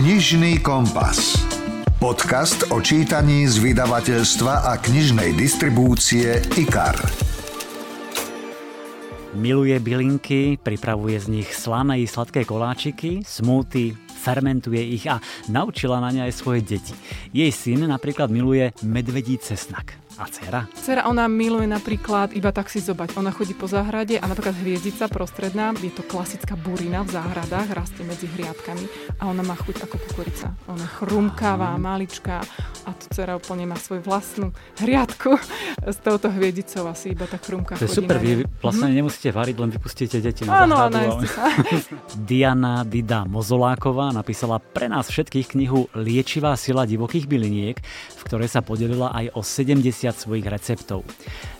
Knižný kompas. Podcast o čítaní z vydavateľstva a knižnej distribúcie IKAR. Miluje bylinky, pripravuje z nich slané i sladké koláčiky, smúty, fermentuje ich a naučila na ne aj svoje deti. Jej syn napríklad miluje medvedí cesnak. A dcera? Dcera, ona miluje napríklad iba tak si zobať. Ona chodí po záhrade a napríklad hviezdica prostredná, je to klasická burina v záhradách, rastie medzi hriadkami a ona má chuť ako kukurica. Ona je chrumkavá, maličká a tu dcera úplne má svoju vlastnú hriadku s touto hviezdicou asi iba tak chrumka To je super, vy vlastne hm? nemusíte variť, len vypustíte deti na Áno, záhradu. Diana Dida Mozoláková napísala pre nás všetkých knihu Liečivá sila divokých byliniek, v ktorej sa podelila aj o 70 svojich receptov.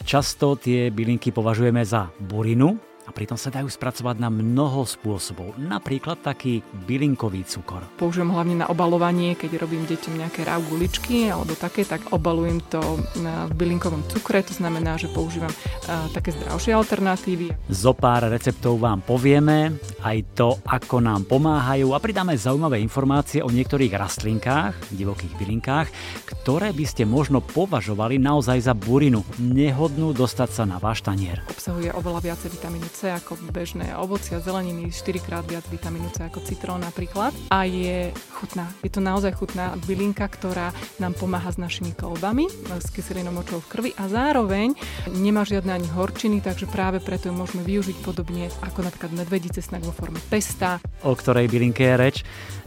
Často tie bylinky považujeme za burinu, a pritom sa dajú spracovať na mnoho spôsobov. Napríklad taký bylinkový cukor. Použijem hlavne na obalovanie, keď robím deťom nejaké ráv guličky alebo také, tak obalujem to v bylinkovom cukre, to znamená, že používam uh, také zdravšie alternatívy. Zo pár receptov vám povieme, aj to, ako nám pomáhajú a pridáme zaujímavé informácie o niektorých rastlinkách, divokých bylinkách, ktoré by ste možno považovali naozaj za burinu, nehodnú dostať sa na váš tanier. Obsahuje oveľa viacej vitamínu C ako bežné ovocia, zeleniny, 4 krát viac vitamínu C ako citrón napríklad. A je chutná. Je to naozaj chutná bylinka, ktorá nám pomáha s našimi kolbami, s kyselinou močou v krvi a zároveň nemá žiadne ani horčiny, takže práve preto ju môžeme využiť podobne ako napríklad medvedice snak vo forme pesta. O ktorej bylinke je reč,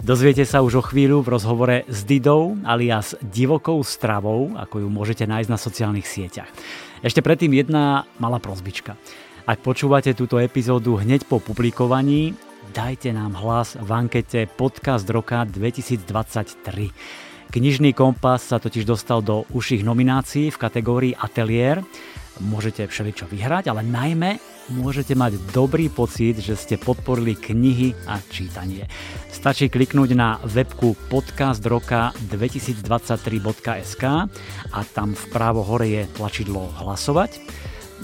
dozviete sa už o chvíľu v rozhovore s Didou alias divokou stravou, ako ju môžete nájsť na sociálnych sieťach. Ešte predtým jedna malá prozbička. Ak počúvate túto epizódu hneď po publikovaní, dajte nám hlas v ankete Podcast roka 2023. Knižný kompas sa totiž dostal do užších nominácií v kategórii Atelier. Môžete všeličo vyhrať, ale najmä môžete mať dobrý pocit, že ste podporili knihy a čítanie. Stačí kliknúť na webku podcastroka2023.sk a tam vpravo hore je tlačidlo hlasovať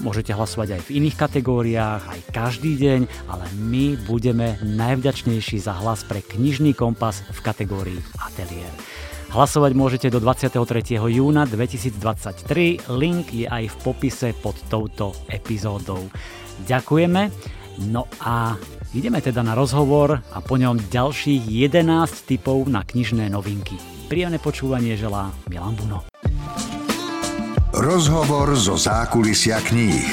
Môžete hlasovať aj v iných kategóriách, aj každý deň, ale my budeme najvďačnejší za hlas pre knižný kompas v kategórii Atelier. Hlasovať môžete do 23. júna 2023, link je aj v popise pod touto epizódou. Ďakujeme, no a ideme teda na rozhovor a po ňom ďalších 11 typov na knižné novinky. Príjemné počúvanie želá Milan Buno. Rozhovor zo zákulisia kníh.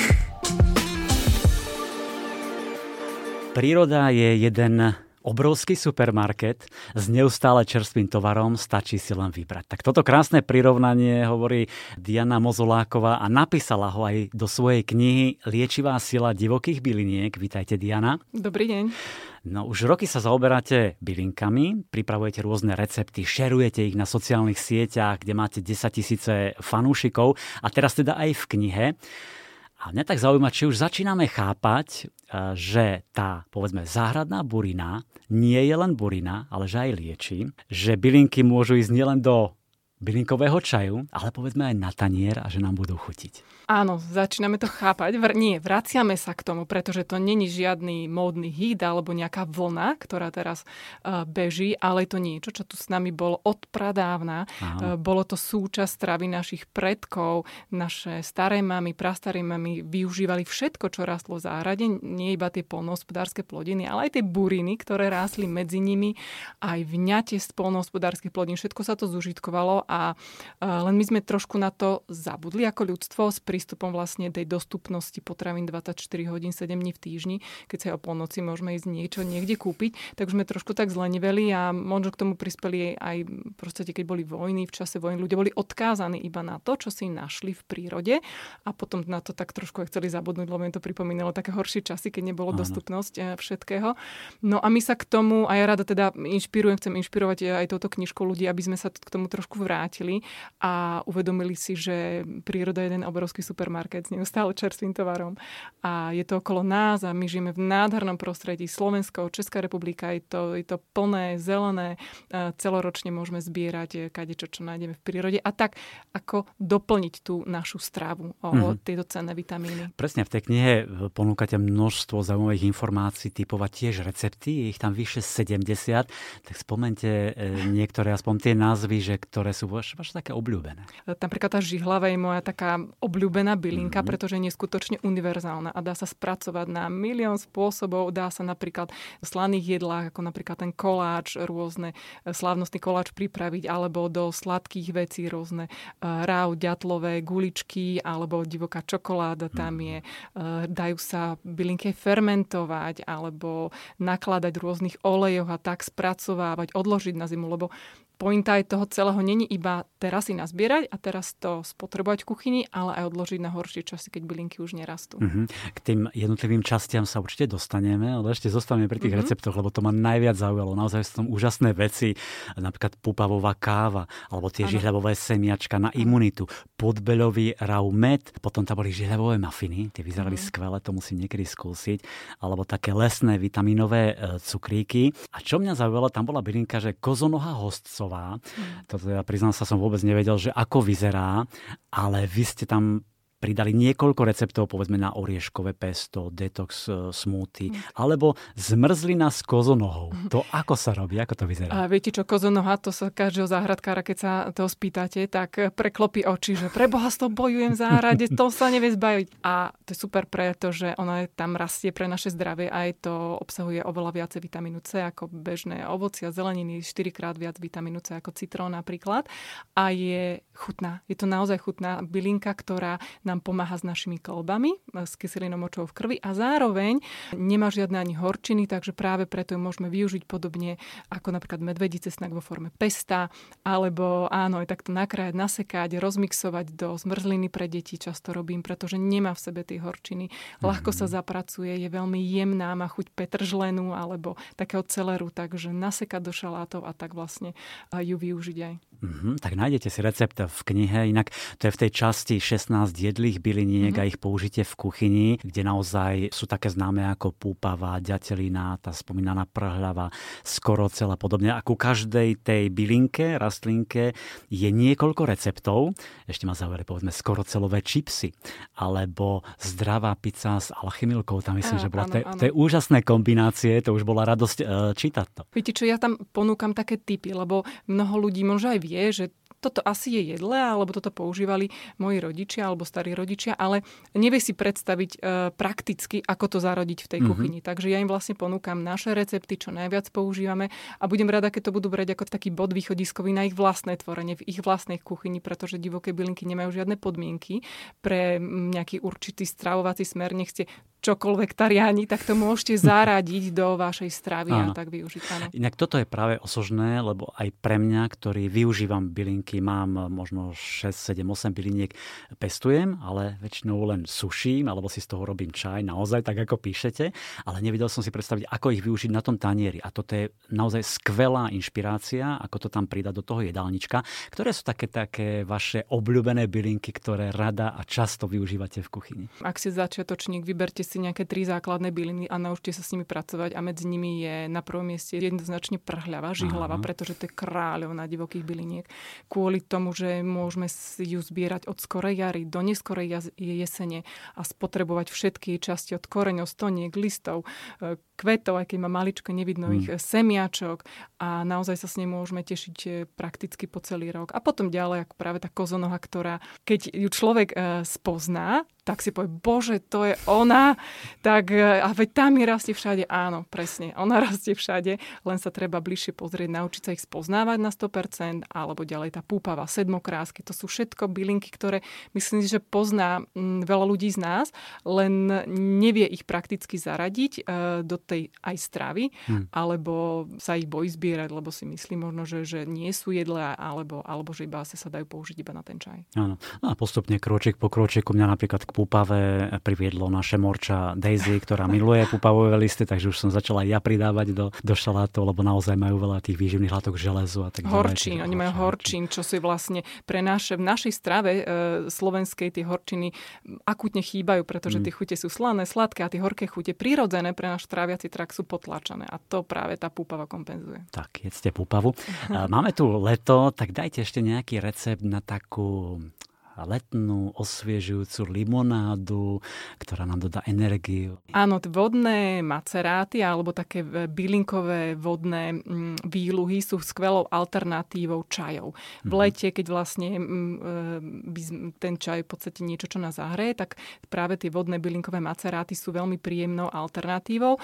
Príroda je jeden obrovský supermarket s neustále čerstvým tovarom, stačí si len vybrať. Tak toto krásne prirovnanie hovorí Diana Mozoláková a napísala ho aj do svojej knihy Liečivá sila divokých byliniek. Vítajte Diana. Dobrý deň. No už roky sa zaoberáte bylinkami, pripravujete rôzne recepty, šerujete ich na sociálnych sieťach, kde máte 10 tisíce fanúšikov a teraz teda aj v knihe. A mňa tak zaujíma, či už začíname chápať, e, že tá, povedzme, záhradná burina nie je len burina, ale že aj lieči. Že bylinky môžu ísť nielen do bylinkového čaju, ale povedzme aj na tanier a že nám budú chutiť. Áno, začíname to chápať. Vr- nie, vraciame sa k tomu, pretože to není žiadny módny hit alebo nejaká vlna, ktorá teraz uh, beží, ale to niečo, čo tu s nami bolo od pradávna. Uh, bolo to súčasť stravy našich predkov, naše staré mamy, prastaré mamy využívali všetko, čo rastlo v záhrade, nie iba tie polnohospodárske plodiny, ale aj tie buriny, ktoré rástli medzi nimi, aj vňate z polnohospodárskych plodín, všetko sa to zužitkovalo a uh, len my sme trošku na to zabudli ako ľudstvo prístupom vlastne tej dostupnosti potravín 24 hodín 7 dní v týždni, keď sa o polnoci môžeme ísť niečo niekde kúpiť, tak sme trošku tak zleniveli a možno k tomu prispeli aj proste, keď boli vojny, v čase vojny, ľudia boli odkázaní iba na to, čo si našli v prírode a potom na to tak trošku chceli zabudnúť, lebo im to pripomínalo také horšie časy, keď nebolo Áno. dostupnosť eh, všetkého. No a my sa k tomu, a ja rada teda inšpirujem, chcem inšpirovať aj touto knižkou ľudí, aby sme sa k tomu trošku vrátili vrátili a uvedomili si, že príroda je jeden obrovský supermarket s neustále čerstvým tovarom a je to okolo nás a my žijeme v nádhernom prostredí Slovensko, Česká republika, je to, je to plné, zelené, celoročne môžeme zbierať kadečo, čo nájdeme v prírode a tak ako doplniť tú našu stravu o mm-hmm. tieto cenné vitamíny. Presne v tej knihe ponúkate množstvo zaujímavých informácií, typovať tiež recepty, je ich tam vyše 70, tak spomente e, niektoré, aspoň tie názvy, že ktoré sú vaše, vaše také obľúbené. Napríklad tá žihlava je moja taká obľúbená bylinka, mm-hmm. pretože je neskutočne univerzálna a dá sa spracovať na milión spôsobov. Dá sa napríklad v slaných jedlách, ako napríklad ten koláč, rôzne e, slávnostný koláč pripraviť, alebo do sladkých vecí rôzne e, ráv, ďatlové, guličky, alebo divoká čokoláda tam je. Dajú sa bylinky fermentovať, alebo nakladať v rôznych olejoch a tak spracovávať, odložiť na zimu, lebo pointa je toho celého není iba teraz si nazbierať a teraz to spotrebovať v kuchyni, ale aj odložiť na horšie časy, keď bylinky už nerastú. Uh-huh. K tým jednotlivým častiam sa určite dostaneme, ale ešte zostaneme pri tých uh-huh. receptoch, lebo to ma najviac zaujalo. Naozaj sú tam úžasné veci, napríklad pupavová káva, alebo tie žihľavové semiačka na imunitu, podbeľový raumet, potom tam boli žihľavové mafiny, tie vyzerali uh-huh. skvele, to musím niekedy skúsiť, alebo také lesné vitaminové e, cukríky. A čo mňa zaujalo, tam bola bylinka, že kozonoha hostcov Mm. Toto ja priznám sa, som vôbec nevedel, že ako vyzerá, ale vy ste tam pridali niekoľko receptov, povedzme na orieškové pesto, detox uh, smoothie, mm. alebo zmrzlina s kozonohou. Mm. To ako sa robí, ako to vyzerá? A viete čo, kozonoha, to sa každého záhradkára, keď sa to spýtate, tak preklopí oči, že pre Boha s to bojujem v záhrade, to sa nevie zbaviť. A to je super, pretože ona tam rastie pre naše zdravie a aj to obsahuje oveľa viacej vitamínu C ako bežné ovocia, zeleniny, 4 krát viac vitamínu C ako citrón napríklad. A je chutná. Je to naozaj chutná bylinka, ktorá nám pomáha s našimi kolbami, s kyselinou močovou v krvi a zároveň nemá žiadne ani horčiny, takže práve preto ju môžeme využiť podobne ako napríklad medvedí cesnak vo forme pesta, alebo áno, aj takto nakrájať, nasekať, rozmixovať do zmrzliny pre deti často robím, pretože nemá v sebe tie horčiny. Ľahko sa mhm. zapracuje, je veľmi jemná, má chuť petržlenu alebo takého celeru, takže nasekať do šalátov a tak vlastne ju využiť aj. Mm-hmm, tak nájdete si recept v knihe, inak to je v tej časti 16 jedlých byliniek mm-hmm. a ich použitie v kuchyni, kde naozaj sú také známe ako púpava, ďatelina, tá spomínaná prhľava, skorocel a podobne. A ku každej tej bylinke, rastlinke je niekoľko receptov. Ešte ma zaujali povedzme skorocelové čipsy, alebo zdravá pizza s alchymilkou. Tam myslím, že bola, áno, to, áno. to je úžasné kombinácie, to už bola radosť e, čítať to. Viete čo, ja tam ponúkam také typy, lebo mnoho ľudí možno aj vie, že toto asi je jedle, alebo toto používali moji rodičia alebo starí rodičia, ale nevie si predstaviť e, prakticky, ako to zarodiť v tej mm-hmm. kuchyni. Takže ja im vlastne ponúkam naše recepty, čo najviac používame a budem rada, keď to budú brať ako taký bod východiskový na ich vlastné tvorenie, v ich vlastnej kuchyni, pretože divoké bylinky nemajú žiadne podmienky pre nejaký určitý stravovací smer. Nech ste čokoľvek tariani, tak to môžete zaradiť do vašej stravy áno. a tak využiť. Áno. Inak toto je práve osožné, lebo aj pre mňa, ktorý využívam bylinky, mám možno 6, 7, 8 byliniek, pestujem, ale väčšinou len suším, alebo si z toho robím čaj, naozaj tak ako píšete, ale nevedel som si predstaviť, ako ich využiť na tom tanieri. A toto je naozaj skvelá inšpirácia, ako to tam pridať do toho jedálnička. Ktoré sú také, také vaše obľúbené bylinky, ktoré rada a často využívate v kuchyni? Ak si začiatočník, vyberte si nejaké tri základné byliny a naučte sa s nimi pracovať a medzi nimi je na prvom mieste jednoznačne prhľava, žihlava, Aha. pretože to je kráľovná divokých byliniek. Kvôli tomu, že môžeme si ju zbierať od skorej jary do neskorej jesene a spotrebovať všetky časti od koreňov, stoniek, listov, e, kvetov, aj keď má maličko, nevidno hmm. ich semiačok a naozaj sa s nej môžeme tešiť e, prakticky po celý rok. A potom ďalej, ako práve tá kozonoha, ktorá, keď ju človek e, spozná, tak si povie, bože, to je ona, tak e, a veď tam mi rastie všade. Áno, presne, ona rastie všade, len sa treba bližšie pozrieť, naučiť sa ich spoznávať na 100%, alebo ďalej tá púpava, sedmokrásky, to sú všetko bylinky, ktoré myslím že pozná veľa ľudí z nás, len nevie ich prakticky zaradiť e, do tej aj stravy, hmm. alebo sa ich bojí zbierať, lebo si myslí možno, že, že nie sú jedlé, alebo, alebo že iba sa dajú použiť iba na ten čaj. Áno. No a postupne kroček po kročeku mňa napríklad k púpavé priviedlo naše morča Daisy, ktorá miluje púpavové listy, takže už som začala aj ja pridávať do, do šalátov, lebo naozaj majú veľa tých výživných látok, železu a tak ďalej. Horčín, oni majú horčín, čo si vlastne pre naše, v našej strave e, slovenskej tie horčiny akutne chýbajú, pretože mm. tie chute sú slané, sladké a tie horké chute prirodzené pre náš tráviaci trak sú potlačené a to práve tá púpava kompenzuje. Tak, jedzte púpavu. Máme tu leto, tak dajte ešte nejaký recept na takú letnú osviežujúcu limonádu, ktorá nám dodá energiu. Áno, vodné maceráty alebo také bylinkové vodné mm, výluhy sú skvelou alternatívou čajov. V mhm. lete, keď vlastne mm, e, ten čaj v podstate niečo, čo nás zahreje, tak práve tie vodné bylinkové maceráty sú veľmi príjemnou alternatívou.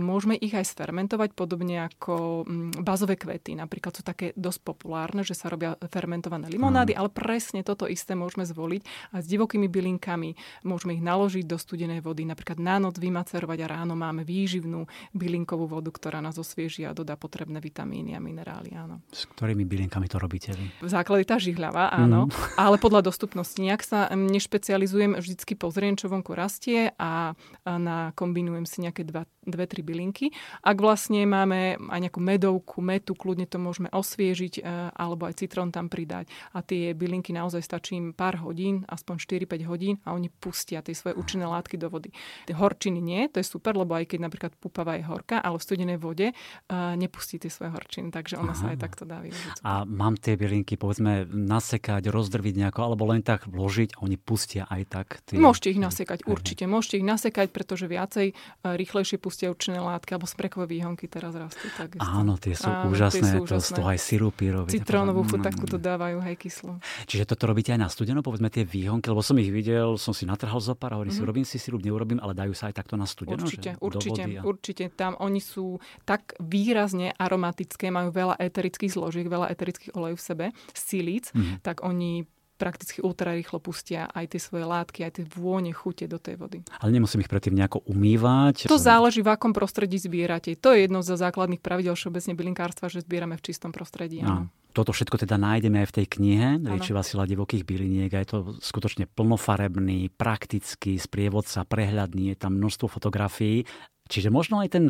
Môžeme ich aj sfermentovať podobne ako mm, bazové kvety. Napríklad sú také dosť populárne, že sa robia fermentované limonády, ale presne toto isté môžeme zvoliť a s divokými bylinkami môžeme ich naložiť do studenej vody, napríklad na noc vymacerovať a ráno máme výživnú bylinkovú vodu, ktorá nás osvieži a dodá potrebné vitamíny a minerály. Áno. S ktorými bylinkami to robíte vy? V základe tá žihľava, áno, mm. ale podľa dostupnosti. Nejak sa nešpecializujem, vždycky pozriem, čo vonku rastie a, a na, kombinujem si nejaké dva, dve, tri bylinky. Ak vlastne máme aj nejakú medovku, metu, kľudne to môžeme osviežiť e, alebo aj citrón tam pridať a tie bylinky naozaj stačí im pár hodín, aspoň 4-5 hodín a oni pustia tie svoje účinné látky do vody. Tie horčiny nie, to je super, lebo aj keď napríklad púpava je horká, ale v studenej vode uh, nepustí tie svoje horčiny, takže ona Aha. sa aj takto dá využiť. A mám tie bylinky, povedzme, nasekať, rozdrviť nejako, alebo len tak vložiť a oni pustia aj tak? Tie... Môžete ich nasekať, určite. Môžete ich nasekať, pretože viacej uh, rýchlejšie pustia účinné látky, alebo sprekové výhonky teraz rastú. Tak Áno, tie sú Áno, úžasné, tie sú úžasné. to z toho aj sirupy robiť. Citrónovú futakku to dávajú, hej, kyslo. Čiže toto robíte aj na studeno, povedzme tie výhonky, lebo som ich videl, som si natrhal zo pár a hovorím mm-hmm. si, robím si sirup, neurobím, ale dajú sa aj takto na studeno? Určite, že? určite, a... určite. Tam oni sú tak výrazne aromatické, majú veľa eterických zložiek, veľa eterických olejov v sebe, silíc, mm-hmm. tak oni prakticky ultra rýchlo pustia aj tie svoje látky, aj tie vône, chute do tej vody. Ale nemusím ich predtým nejako umývať? To záleží, v akom prostredí zbierate. To je jedno zo základných pravidel všeobecne bylinkárstva, že zbierame v čistom prostredí. Áno. Toto všetko teda nájdeme aj v tej knihe Liečiva sila divokých byliniek a je to skutočne plnofarebný, praktický, sprievodca, prehľadný, je tam množstvo fotografií Čiže možno aj ten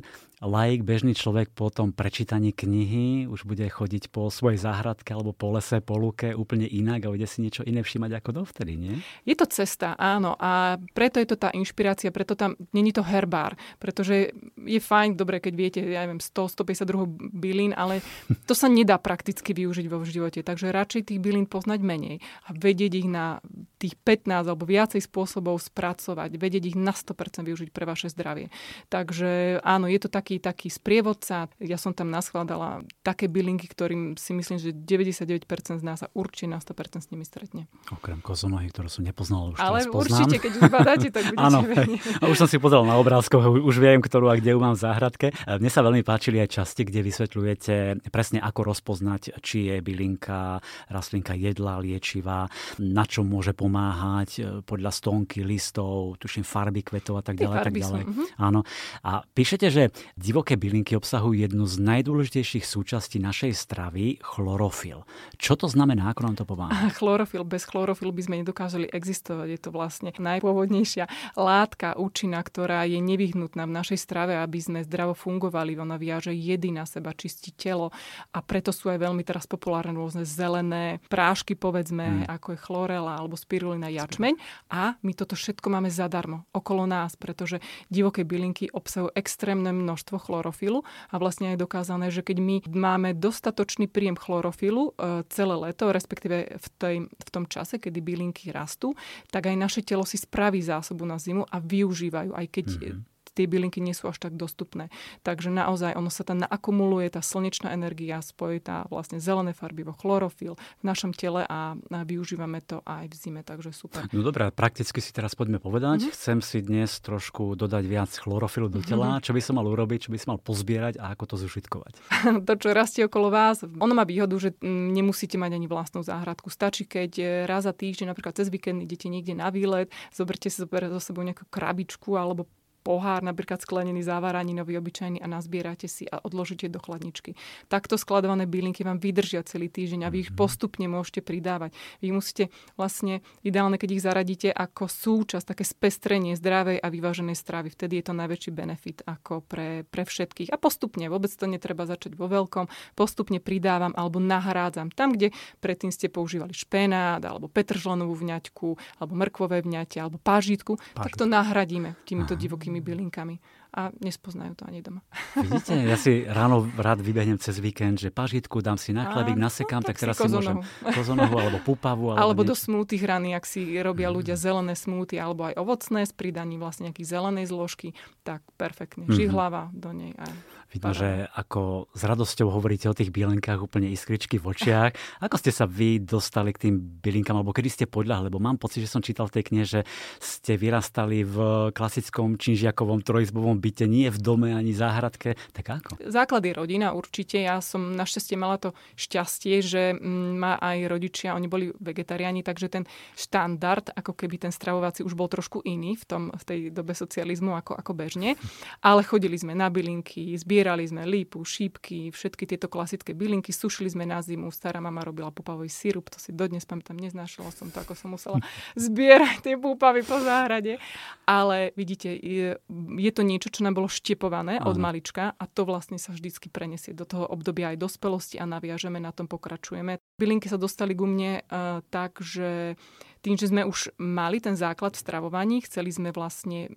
laik, bežný človek po tom prečítaní knihy už bude chodiť po svojej záhradke alebo po lese, po luke úplne inak a bude si niečo iné všímať ako dovtedy, nie? Je to cesta, áno. A preto je to tá inšpirácia, preto tam není to herbár. Pretože je fajn, dobre, keď viete, ja neviem, 100, 152 bylín, ale to sa nedá prakticky využiť vo živote. Takže radšej tých bylín poznať menej a vedieť ich na tých 15 alebo viacej spôsobov spracovať, vedieť ich na 100% využiť pre vaše zdravie. Tak Takže áno, je to taký, taký sprievodca. Ja som tam naskladala také bylinky, ktorým si myslím, že 99% z nás sa určite na 100% s nimi stretne. Okrem kozonohy, ktorú som nepoznal, už Ale poznám. určite, keď už badáte, tak budete Áno, a už som si pozrel na obrázkoch, už viem, ktorú a kde ju mám v záhradke. Mne sa veľmi páčili aj časti, kde vysvetľujete presne, ako rozpoznať, či je bylinka, rastlinka jedla, liečivá, na čo môže pomáhať podľa stonky, listov, tuším farby kvetov a tak ďalej. Tak ďalej. Sú, uh-huh. Áno. A píšete, že divoké bylinky obsahujú jednu z najdôležitejších súčastí našej stravy, chlorofil. Čo to znamená, ako nám to pomáha? Chlorofil, bez chlorofilu by sme nedokázali existovať. Je to vlastne najpôvodnejšia látka, účina, ktorá je nevyhnutná v našej strave, aby sme zdravo fungovali. Ona viaže jedy na seba, čistí telo a preto sú aj veľmi teraz populárne rôzne zelené prášky, povedzme, hmm. ako je chlorela alebo spirulina, jačmeň. A my toto všetko máme zadarmo okolo nás, pretože divoké bylinky obsahujú extrémne množstvo chlorofilu a vlastne je dokázané, že keď my máme dostatočný príjem chlorofilu e, celé leto, respektíve v, tej, v tom čase, kedy bylinky rastú, tak aj naše telo si spraví zásobu na zimu a využívajú, aj keď mm-hmm tie bylinky nie sú až tak dostupné. Takže naozaj ono sa tam naakumuluje, tá slnečná energia, spojí tá vlastne zelené farbivo, chlorofil v našom tele a, a využívame to aj v zime, takže super. No dobré, prakticky si teraz poďme povedať. Mm-hmm. Chcem si dnes trošku dodať viac chlorofilu do tela. Mm-hmm. Čo by som mal urobiť, čo by som mal pozbierať a ako to zužitkovať? to, čo rastie okolo vás, ono má výhodu, že mm, nemusíte mať ani vlastnú záhradku. Stačí, keď e, raz za týždeň, napríklad cez víkend idete niekde na výlet, zoberte si so sebou nejakú krabičku alebo pohár, napríklad sklenený závaraninový obyčajný a nazbierate si a odložíte do chladničky. Takto skladované bylinky vám vydržia celý týždeň a vy ich mhm. postupne môžete pridávať. Vy musíte vlastne, ideálne, keď ich zaradíte ako súčasť, také spestrenie zdravej a vyváženej stravy. Vtedy je to najväčší benefit ako pre, pre všetkých. A postupne, vôbec to netreba začať vo veľkom, postupne pridávam alebo nahrádzam. Tam, kde predtým ste používali špenát alebo petržlenovú vňaťku alebo mrkvové vňate alebo pážitku, tak to nahradíme týmito Aha. Divokými bylinkami a nespoznajú to ani doma. Vidíte, ja si ráno rád vybehnem cez víkend, že pažitku dám si na chlebík, nasekám, no, tak, tak teraz si môžem kozonohu alebo pupavu. Alebo, alebo do smúty hrany, ak si robia ľudia mm. zelené smúty alebo aj ovocné s pridaním vlastne nejakých zelenej zložky, tak perfektne. Mm-hmm. Žihlava do nej. Aj Vidno, že ako s radosťou hovoríte o tých bylinkách, úplne iskričky v očiach. Ako ste sa vy dostali k tým bylinkám, alebo kedy ste podľahli? Lebo mám pocit, že som čítal v tej knihe, že ste vyrastali v klasickom činžiakovom trojizbovom byte, nie v dome ani záhradke. Tak ako? Základ je rodina určite. Ja som našťastie mala to šťastie, že mm, ma aj rodičia, oni boli vegetariáni, takže ten štandard, ako keby ten stravovací už bol trošku iný v, tom, v tej dobe socializmu ako, ako bežne. Ale chodili sme na bylinky, Zbierali sme lípu, šípky, všetky tieto klasické bylinky, sušili sme na zimu. Stará mama robila pupavý sirup, to si dodnes pamätám, neznášala som to, ako som musela zbierať tie púpavy po záhrade. Ale vidíte, je, je to niečo, čo nám bolo štepované od malička a to vlastne sa vždycky prenesie do toho obdobia aj dospelosti a naviažeme, na tom pokračujeme. Bylinky sa dostali ku mne uh, tak, že tým, že sme už mali ten základ v stravovaní, chceli sme vlastne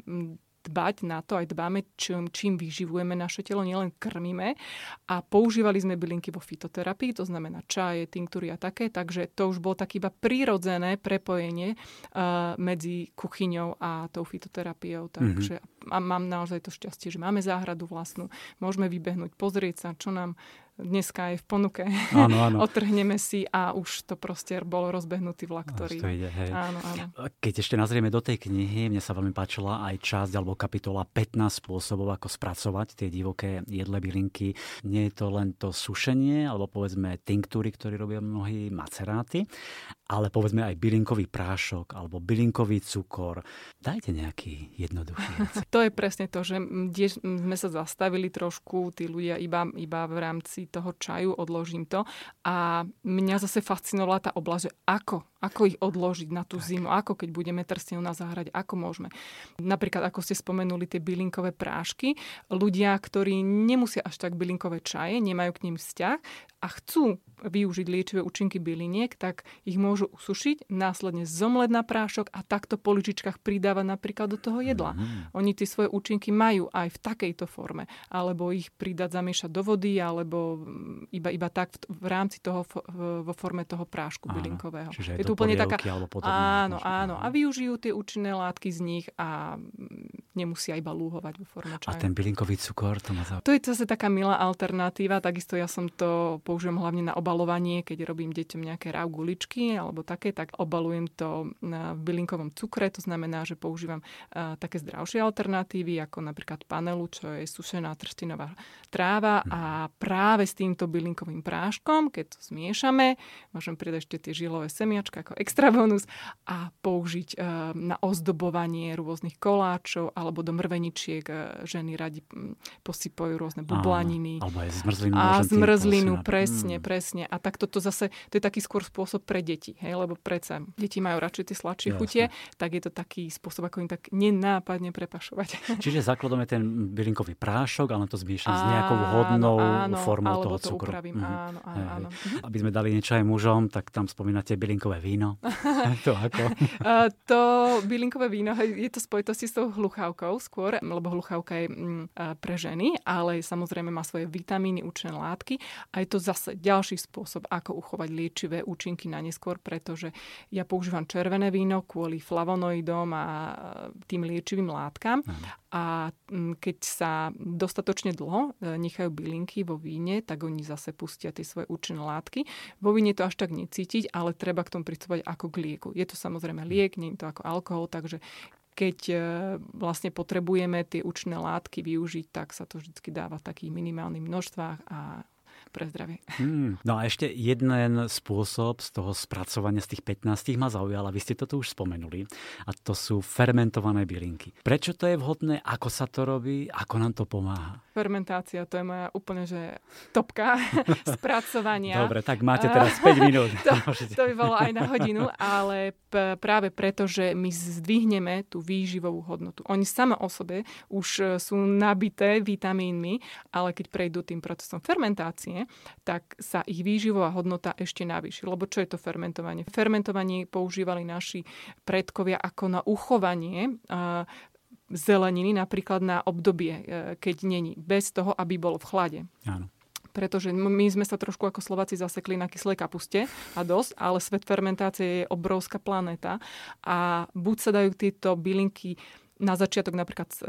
dbať na to, aj dbáme, čím, čím vyživujeme naše telo, nielen krmíme. A používali sme bylinky vo fitoterapii, to znamená čaje, tinktúry a také, takže to už bolo tak iba prirodzené prepojenie uh, medzi kuchyňou a tou fitoterapiou. Mhm. Takže mm-hmm. a mám naozaj to šťastie, že máme záhradu vlastnú, môžeme vybehnúť, pozrieť sa, čo nám dneska je v ponuke. Áno, áno. Otrhneme si a už to proste bol rozbehnutý vlak, ktorý... To ide, hej. Áno, áno. Keď ešte nazrieme do tej knihy, mne sa veľmi páčila aj časť alebo kapitola 15 spôsobov, ako spracovať tie divoké jedle bylinky. Nie je to len to sušenie, alebo povedzme tinktúry, ktoré robia mnohí maceráty, ale povedzme aj bylinkový prášok alebo bylinkový cukor. Dajte nejaký jednoduchý To je presne to, že sme sa zastavili trošku, tí ľudia iba, iba v rámci toho čaju, odložím to. A mňa zase fascinovala tá oblasť, že ako ako ich odložiť na tú zimu, ako keď budeme trstňou na záhrade, ako môžeme. Napríklad, ako ste spomenuli, tie bylinkové prášky. Ľudia, ktorí nemusia až tak bylinkové čaje, nemajú k ním vzťah a chcú využiť liečivé účinky byliniek, tak ich môžu usušiť, následne zomleť na prášok a takto po lyžičkách pridávať napríklad do toho jedla. Mm. Oni tie svoje účinky majú aj v takejto forme, alebo ich pridať, zamiešať do vody, alebo iba, iba tak v, v rámci toho, vo forme toho prášku Áno, bylinkového. Je to úplne taká... Áno, áno. A využijú tie účinné látky z nich a nemusia iba lúhovať vo forme čaju. A ten bylinkový cukor, to má za... To je zase taká milá alternatíva. Takisto ja som to použijem hlavne na obalovanie, keď robím deťom nejaké rau guličky alebo také, tak obalujem to v bylinkovom cukre. To znamená, že používam uh, také zdravšie alternatívy, ako napríklad panelu, čo je sušená trstinová tráva hm. a práve s týmto bylinkovým práškom, keď to zmiešame, môžem pridať ešte tie žilové semiačka ako extra bonus a použiť eh, na ozdobovanie rôznych koláčov alebo do mrveničiek eh, ženy radi hm, posypajú rôzne bublaniny. Alebo aj zmrzlinu. A zmrzlinu, presne, mm. presne. A tak toto zase, to je taký skôr spôsob pre deti, hej, lebo predsa deti majú radšej tie sladšie chutie, tak je to taký spôsob, ako im tak nenápadne prepašovať. Čiže základom je ten bylinkový prášok, ale to zmiešam s nejakou hodnou áno, formou toho to cukru. Upravím. Mm. Áno, áno, áno. Aby sme dali niečo aj mužom, tak tam spomínate bylinkové víno. to ako? Uh, to bylinkové víno, je to spojitosti s tou hluchávkou skôr, lebo hluchávka je mm, pre ženy, ale samozrejme má svoje vitamíny, účinné látky a je to zase ďalší spôsob, ako uchovať liečivé účinky na neskôr, pretože ja používam červené víno kvôli flavonoidom a tým liečivým látkam a mm, keď sa dostatočne dlho nechajú bylinky vo víne, tak oni zase pustia tie svoje účinné látky. Vo víne to až tak necítiť, ale treba k tomu pristupovať ako k lieku. Je to samozrejme liek, nie je to ako alkohol, takže keď e, vlastne potrebujeme tie účinné látky využiť, tak sa to vždy dáva v takých minimálnych množstvách a pre zdravie. Hmm. No a ešte jeden spôsob z toho spracovania z tých 15 ma zaujal, a vy ste to tu už spomenuli, a to sú fermentované bylinky. Prečo to je vhodné, ako sa to robí, ako nám to pomáha? Fermentácia, to je moja úplne, že topka spracovania. Dobre, tak máte teraz 5 minút. to, to by bolo aj na hodinu, ale p- práve preto, že my zdvihneme tú výživovú hodnotu. Oni sama o sebe už e, sú nabité vitamínmi, ale keď prejdú tým procesom fermentácie, tak sa ich výživová hodnota ešte navýši. Lebo čo je to fermentovanie? Fermentovanie používali naši predkovia ako na uchovanie zeleniny napríklad na obdobie, e, keď není, bez toho, aby bol v chlade. Áno pretože my sme sa trošku ako Slováci zasekli na kyslej kapuste a dosť, ale svet fermentácie je obrovská planéta a buď sa dajú tieto bylinky na začiatok napríklad e,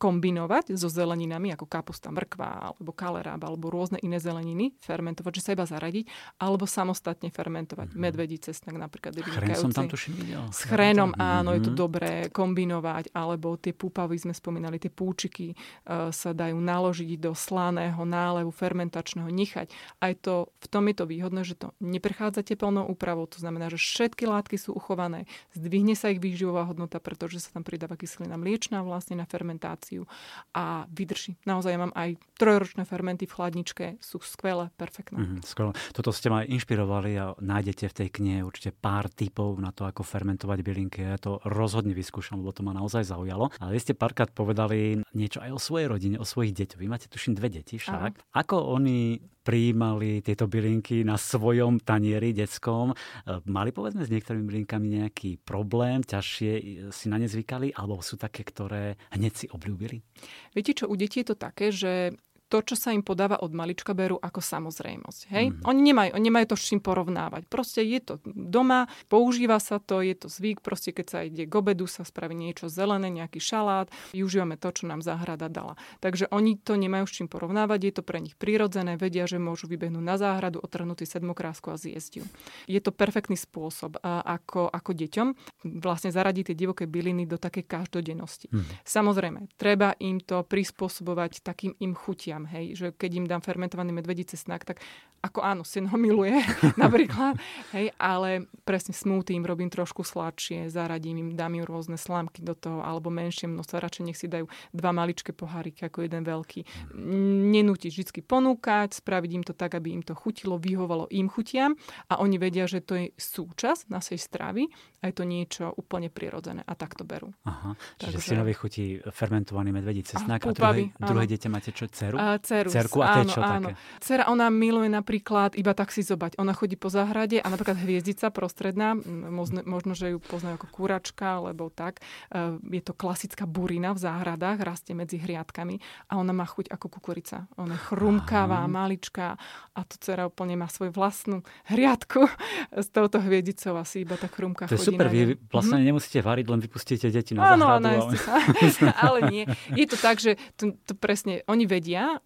kombinovať so zeleninami ako kapusta, mrkva alebo kaleráb alebo rôzne iné zeleniny, fermentovať, že sa iba zaradiť, alebo samostatne fermentovať. Mm-hmm. Medvedí cestnak napríklad. Chrén som tam tuším videl. S chrénom áno, mm-hmm. je to mhm. dobré kombinovať, alebo tie púpavy sme spomínali, tie púčiky uh, sa dajú naložiť do slaného nálevu fermentačného, nechať. Aj to, v tom je to výhodné, že to neprechádza teplnou úpravou, to znamená, že všetky látky sú uchované, zdvihne sa ich výživová hodnota, pretože sa tam pridáva kyselina mliečná vlastne na fermentáciu a vydrží. Naozaj ja mám aj trojročné fermenty v chladničke, sú skvelé, perfektné. Mm, skvelé. Toto ste ma inšpirovali a nájdete v tej knihe určite pár typov na to, ako fermentovať bylinky. Ja to rozhodne vyskúšam, lebo to ma naozaj zaujalo. Ale vy ste párkrát povedali niečo aj o svojej rodine, o svojich deťoch. Vy máte tuším dve deti však. Aha. Ako oni prijímali tieto bylinky na svojom tanieri detskom. E, mali povedzme s niektorými bylinkami nejaký problém, ťažšie si na ne zvykali, alebo sú také, ktoré hneď si obľúbili? Viete čo, u detí je to také, že to, čo sa im podáva od malička, berú ako samozrejmosť. Hej? Mm-hmm. Oni, nemajú, oni nemajú to s čím porovnávať. Proste je to doma, používa sa to, je to zvyk, proste keď sa ide k obedu, sa spraví niečo zelené, nejaký šalát, využívame to, čo nám záhrada dala. Takže oni to nemajú s čím porovnávať, je to pre nich prirodzené, vedia, že môžu vybehnúť na záhradu, otrhnúť si sedmokrásku a zjesť ju. Je to perfektný spôsob, ako, ako deťom vlastne zaradiť tie divoké byliny do takej každodennosti. Mm-hmm. Samozrejme, treba im to prispôsobovať takým im chutiam veciam, hej, že keď im dám fermentovaný medvedí cesnak, tak ako áno, syn ho miluje napríklad, hej, ale presne smoothie im robím trošku sladšie, zaradím im, dám im rôzne slámky do toho, alebo menšie množstvo, radšej nech si dajú dva maličké poháriky ako jeden veľký. Nenútiť vždy ponúkať, spraviť im to tak, aby im to chutilo, vyhovalo im chutiam a oni vedia, že to je súčasť našej stravy a je to niečo úplne prirodzené a tak to berú. Aha, čiže Takže... synovi chutí fermentovaný medvedí cesnak a, a druhé, druhé dieťa máte čo, dceru? Uh, dceru. Cerku a áno, čo áno. také? Dcera, ona miluje napríklad iba tak si zobať. Ona chodí po záhrade a napríklad hviezdica prostredná, možno, možno že ju poznajú ako kúračka, alebo tak. Uh, je to klasická burina v záhradách, rastie medzi hriadkami a ona má chuť ako kukurica. Ona je chrumkavá, Aha. maličká a to dcera úplne má svoju vlastnú hriadku s touto hviezdicou asi iba tá chrumka to je super, vy vlastne mm-hmm. nemusíte variť, len vypustíte deti na Áno, záhradu. Áno, ale nie. Je to tak, že to, to presne, oni vedia,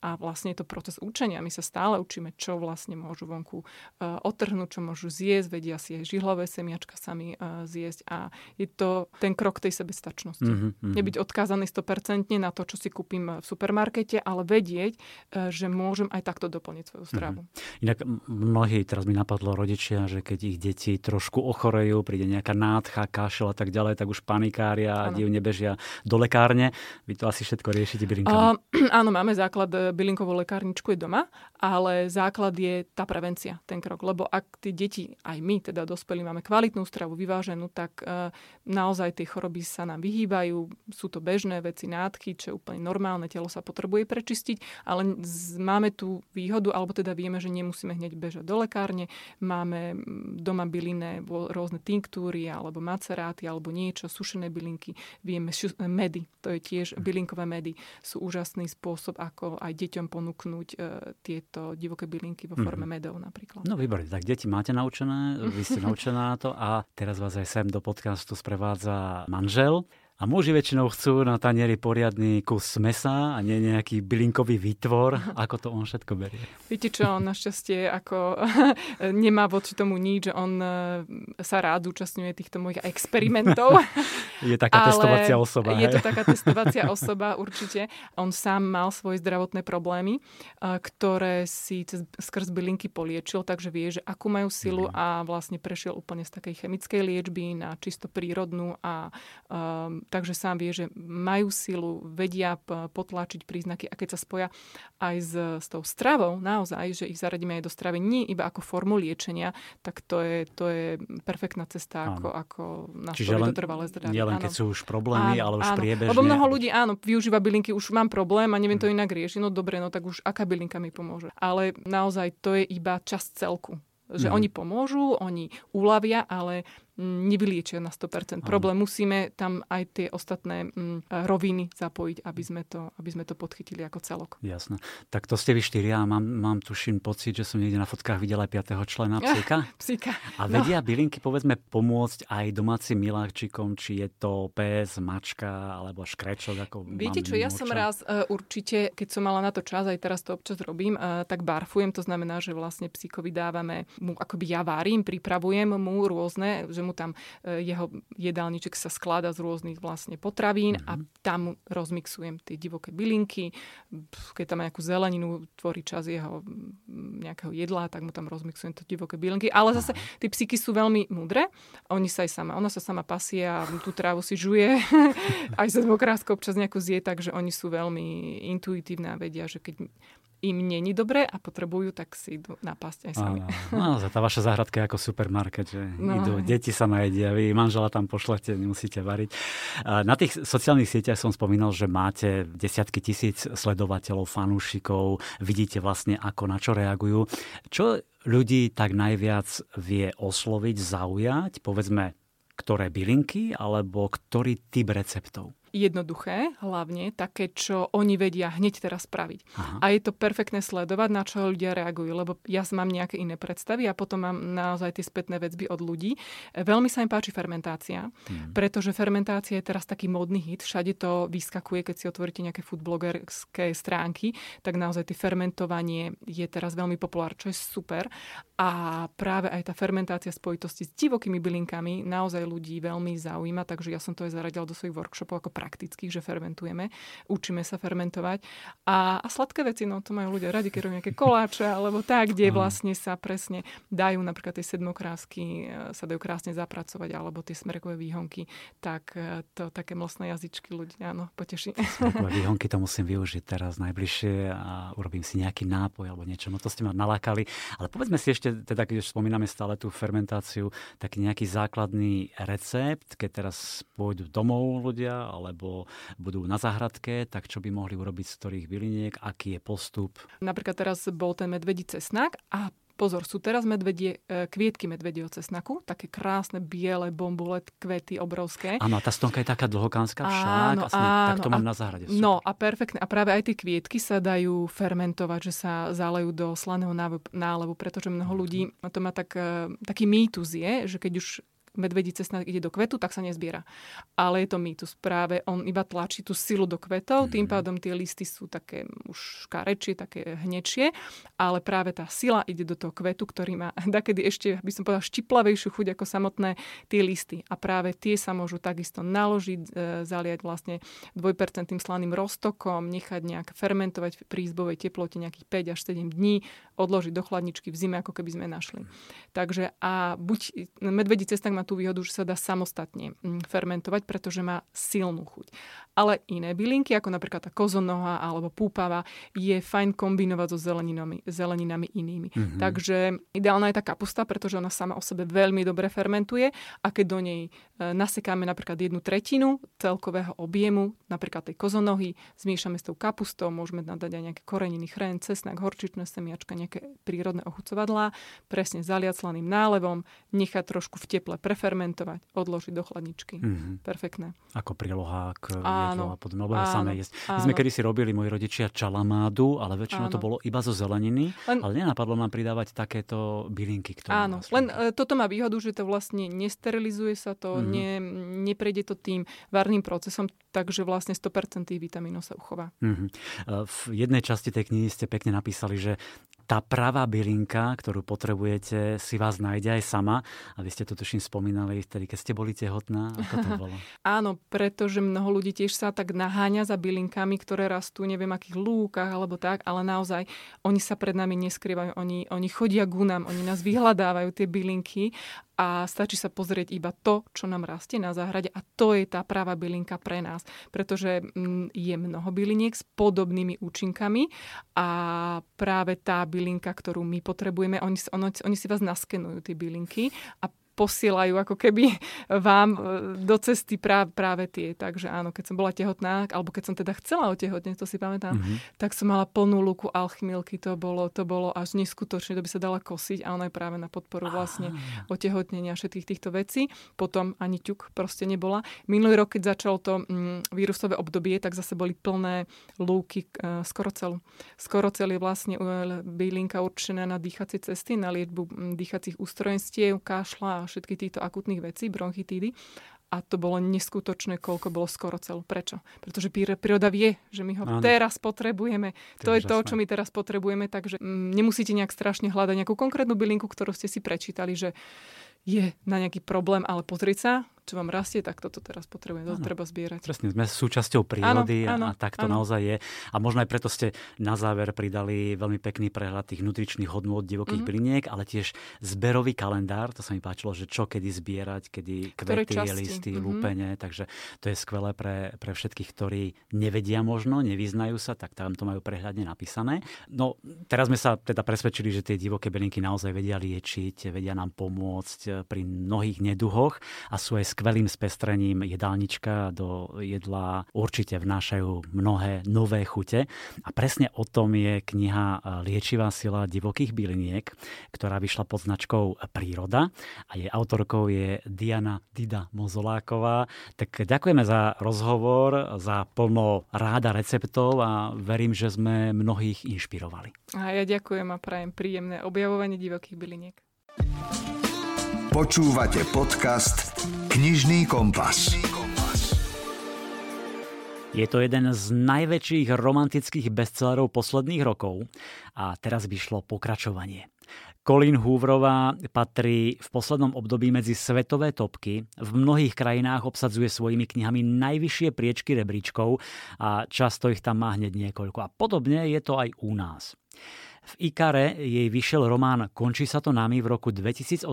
a vlastne je to proces učenia. My sa stále učíme, čo vlastne môžu vonku e, otrhnúť, čo môžu zjesť, vedia si aj žihlové semiačka sami e, zjesť a je to ten krok tej sebestačnosti. Mm-hmm. Nebyť odkázaný 100% na to, čo si kúpim v supermarkete, ale vedieť, e, že môžem aj takto doplniť svoju stravu. Mm-hmm. Inak mnohí, teraz mi napadlo rodičia, že keď ich deti trošku ochorejú, príde nejaká nádcha, kašel a tak ďalej, tak už panikária a divne bežia do lekárne. Vy to asi všetko riešite bylinkami. Uh, áno, máme základ, e, bylinkovú lekárničku je doma, ale základ je tá prevencia, ten krok. Lebo ak tí deti, aj my, teda dospelí, máme kvalitnú stravu, vyváženú, tak e, naozaj tie choroby sa nám vyhýbajú. Sú to bežné veci, nádchy, čo je úplne normálne, telo sa potrebuje prečistiť, ale máme tú výhodu, alebo teda vieme, že nemusíme hneď bežať do lekárne. Máme doma bylinné rôzne tinktúry, alebo maceráty, alebo niečo, sušené bylinky. Vieme, medy, to je tiež bylinkové medy, sú úžasný spôsob spôsob, ako aj deťom ponúknuť e, tieto divoké bylinky vo forme mm-hmm. medov napríklad. No výborne, tak deti máte naučené, vy ste naučená na to a teraz vás aj sem do podcastu sprevádza manžel. A muži väčšinou chcú na tanieri poriadny kus mesa a nie nejaký bylinkový výtvor. Ako to on všetko berie? Viete čo, on našťastie ako nemá voči tomu nič, že on e, sa rád účastňuje týchto mojich experimentov. Je taká testovacia osoba. Je hej? to taká testovacia osoba, určite. On sám mal svoje zdravotné problémy, e, ktoré si cez, skrz bylinky poliečil, takže vie, že akú majú silu mm. a vlastne prešiel úplne z takej chemickej liečby na čisto prírodnú a um, takže sám vie, že majú silu, vedia potlačiť príznaky a keď sa spoja aj s, s tou stravou, naozaj, že ich zaradíme aj do stravy, nie iba ako formu liečenia, tak to je, to je perfektná cesta, ako, ako Čiže len, trvalé zdravie. Nie len keď sú už problémy, áno, ale už áno. priebežne. Lebo mnoho ľudí, áno, využíva bylinky, už mám problém a neviem to hm. inak riešiť. No dobre, no tak už aká bylinka mi pomôže. Ale naozaj to je iba časť celku. Že mm. oni pomôžu, oni uľavia, ale nevyliečia na 100% problém. Musíme tam aj tie ostatné roviny zapojiť, aby sme, to, aby sme to podchytili ako celok. Jasné. Tak to ste vy štyria a mám, mám tuším pocit, že som niekde na fotkách videl aj 5. člena psíka. psíka. A no. vedia no. bylinky povedzme pomôcť aj domácim miláčikom, či je to pes, mačka alebo škrečok. Ako Viete čo, ja som raz uh, určite, keď som mala na to čas, aj teraz to občas robím, uh, tak barfujem, to znamená, že vlastne psíkovi dávame mu, akoby ja varím, pripravujem mu rôzne, že mu tam e, jeho jedálniček sa skladá z rôznych vlastne potravín mm-hmm. a mhm. tam rozmixujem tie divoké bylinky. Keď tam nejakú zeleninu, tvorí čas jeho nejakého jedla, tak mu tam rozmixujem to divoké bylinky. Ale zase tie psyky sú veľmi múdre. Oni sa aj sama, ona sa sama pasie a tú trávu si žuje. aj sa dvokrátko občas nejakú zje, takže oni sú veľmi intuitívne a vedia, že keď im není dobre a potrebujú, tak si idú napásť aj sami. No, tá vaša záhradka je ako supermarket, že no. idú, deti sa najedia, vy manžela tam pošlete, nemusíte variť. Na tých sociálnych sieťach som spomínal, že máte desiatky tisíc sledovateľov, fanúšikov, vidíte vlastne ako na čo reagujú. Čo ľudí tak najviac vie osloviť, zaujať, povedzme, ktoré bylinky alebo ktorý typ receptov? Jednoduché, hlavne také, čo oni vedia hneď teraz spraviť. Aha. A je to perfektné sledovať, na čo ľudia reagujú, lebo ja mám nejaké iné predstavy a potom mám naozaj tie spätné vecby od ľudí. Veľmi sa im páči fermentácia, hmm. pretože fermentácia je teraz taký modný hit, všade to vyskakuje, keď si otvoríte nejaké foodblogerské stránky, tak naozaj tie fermentovanie je teraz veľmi populárne, čo je super. A práve aj tá fermentácia spojitosti s divokými bylinkami naozaj ľudí veľmi zaujíma, takže ja som to aj zaradila do svojich workshopov ako praktických, že fermentujeme, učíme sa fermentovať. A, a sladké veci, no to majú ľudia radi, keď robia nejaké koláče alebo tak, kde vlastne sa presne dajú napríklad tie sedmokrásky, e, sa dajú krásne zapracovať, alebo tie smrekové výhonky, tak e, to také mlsné jazyčky ľudia, áno, poteší. Smrekové výhonky to musím využiť teraz najbližšie a urobím si nejaký nápoj alebo niečo. No to ste ma nalákali. Ale povedzme si ešte, teda keď spomíname stále tú fermentáciu, taký nejaký základný recept, keď teraz pôjdu domov ľudia, ale alebo budú na záhradke, tak čo by mohli urobiť z ktorých byliniek, aký je postup? Napríklad teraz bol ten medvedí cesnak a Pozor, sú teraz medvedie, e, kvietky medvedieho cesnaku, také krásne biele bombule, kvety obrovské. Áno, tá stonka je taká dlhokánska však, áno, áno, tak to mám a, na záhrade. Super. No a perfektne. A práve aj tie kvietky sa dajú fermentovať, že sa zalejú do slaného nálevu, pretože mnoho ľudí, to má tak, e, taký mýtus je, že keď už medvedí cesnak ide do kvetu, tak sa nezbiera. Ale je to mýtus. Práve on iba tlačí tú silu do kvetov, tým mhm. pádom tie listy sú také už škarečie, také hnečie, ale práve tá sila ide do toho kvetu, ktorý má takedy ešte, by som povedala, štiplavejšiu chuť ako samotné tie listy. A práve tie sa môžu takisto naložiť, e, zaliať vlastne 2% slaným roztokom, nechať nejak fermentovať pri izbovej teplote nejakých 5 až 7 dní, odložiť do chladničky v zime, ako keby sme našli. Takže a buď medvedí cestak má tú výhodu, že sa dá samostatne mm, fermentovať, pretože má silnú chuť. Ale iné bylinky, ako napríklad tá kozonoha alebo púpava, je fajn kombinovať so zeleninami, zeleninami inými. Mm-hmm. Takže ideálna je tá kapusta, pretože ona sama o sebe veľmi dobre fermentuje a keď do nej e, nasekáme napríklad jednu tretinu celkového objemu, napríklad tej kozonohy, zmiešame s tou kapustou, môžeme nadať aj nejaké koreniny, chrén, cesnak, horčičné semiačka, nejaké prírodné ochucovadlá, presne zaliať slaným nálevom, nechať trošku v teple pre prefermentovať, odložiť do chladničky. Mm-hmm. Perfektné. Ako príloha k jedlu a podobne, lebo áno, jesť. My sme kedy si robili moji rodičia čalamádu, ale väčšinou áno. to bolo iba zo zeleniny, len, ale nenapadlo nám pridávať takéto bylinky. Ktoré áno, vlastne... len e, toto má výhodu, že to vlastne nesterilizuje sa to, mm-hmm. ne, neprejde to tým varným procesom, takže vlastne 100% vitamínov sa uchová. Mm-hmm. V jednej časti tej knihy ste pekne napísali, že tá pravá bylinka, ktorú potrebujete, si vás nájde aj sama. A vy ste to tuším spomínali vtedy, keď ste boli tehotná. Ako to bolo? Áno, pretože mnoho ľudí tiež sa tak naháňa za bylinkami, ktoré rastú neviem akých lúkach alebo tak, ale naozaj oni sa pred nami neskrývajú. Oni, oni chodia ku nám, oni nás vyhľadávajú tie bylinky a stačí sa pozrieť iba to, čo nám rastie na záhrade a to je tá práva bylinka pre nás, pretože mm, je mnoho byliniek s podobnými účinkami a práve tá bylinka, ktorú my potrebujeme, oni, oni, oni si vás naskenujú, tie bylinky a posielajú ako keby vám e, do cesty práve, práve tie. Takže áno, keď som bola tehotná, alebo keď som teda chcela otehotneť, to si pamätám, mm-hmm. tak som mala plnú luku alchmilky, to bolo, to bolo až neskutočne, to by sa dala kosiť a ona je práve na podporu vlastne ah. otehotnenia všetkých týchto vecí. Potom ani ťuk proste nebola. Minulý rok, keď začalo to mm, vírusové obdobie, tak zase boli plné lúky uh, skoro celú. Skoro celý vlastne bylinka určená na dýchacie cesty, na liečbu mm, dýchacích ústrojenstiev, kašla a všetkých týchto akutných vecí, bronchitídy. A to bolo neskutočné, koľko bolo skoro celú. Prečo? Pretože príroda vie, že my ho Áno. teraz potrebujeme. To, to je to, čo my teraz potrebujeme, takže mm, nemusíte nejak strašne hľadať nejakú konkrétnu bylinku, ktorú ste si prečítali, že je na nejaký problém, ale pozrieť sa, čo vám rastie, tak toto teraz potrebujeme, to treba zbierať. Presne, sme súčasťou prírody áno, áno, a tak to áno. naozaj je. A možno aj preto ste na záver pridali veľmi pekný prehľad tých nutričných hodnôt divokých mm-hmm. byliniek, ale tiež zberový kalendár, to sa mi páčilo, že čo kedy zbierať, kedy kvety, listy, mm-hmm. lúpenie, takže to je skvelé pre, pre všetkých, ktorí nevedia možno, nevyznajú sa, tak tam to majú prehľadne napísané. No teraz sme sa teda presvedčili, že tie divoké bylinky naozaj vedia liečiť, vedia nám pomôcť pri mnohých neduhoch a sú aj skvelým spestrením jedálnička do jedla určite vnášajú mnohé nové chute. A presne o tom je kniha Liečivá sila divokých byliniek, ktorá vyšla pod značkou Príroda a jej autorkou je Diana Dida Mozoláková. Tak ďakujeme za rozhovor, za plno ráda receptov a verím, že sme mnohých inšpirovali. A ja ďakujem a prajem príjemné objavovanie divokých byliniek. Počúvate podcast Knižný kompas. Je to jeden z najväčších romantických bestsellerov posledných rokov a teraz by šlo pokračovanie. Colin Hooverová patrí v poslednom období medzi svetové topky. V mnohých krajinách obsadzuje svojimi knihami najvyššie priečky rebríčkov a často ich tam má hneď niekoľko. A podobne je to aj u nás. V Ikare jej vyšiel román Končí sa to nami v roku 2018,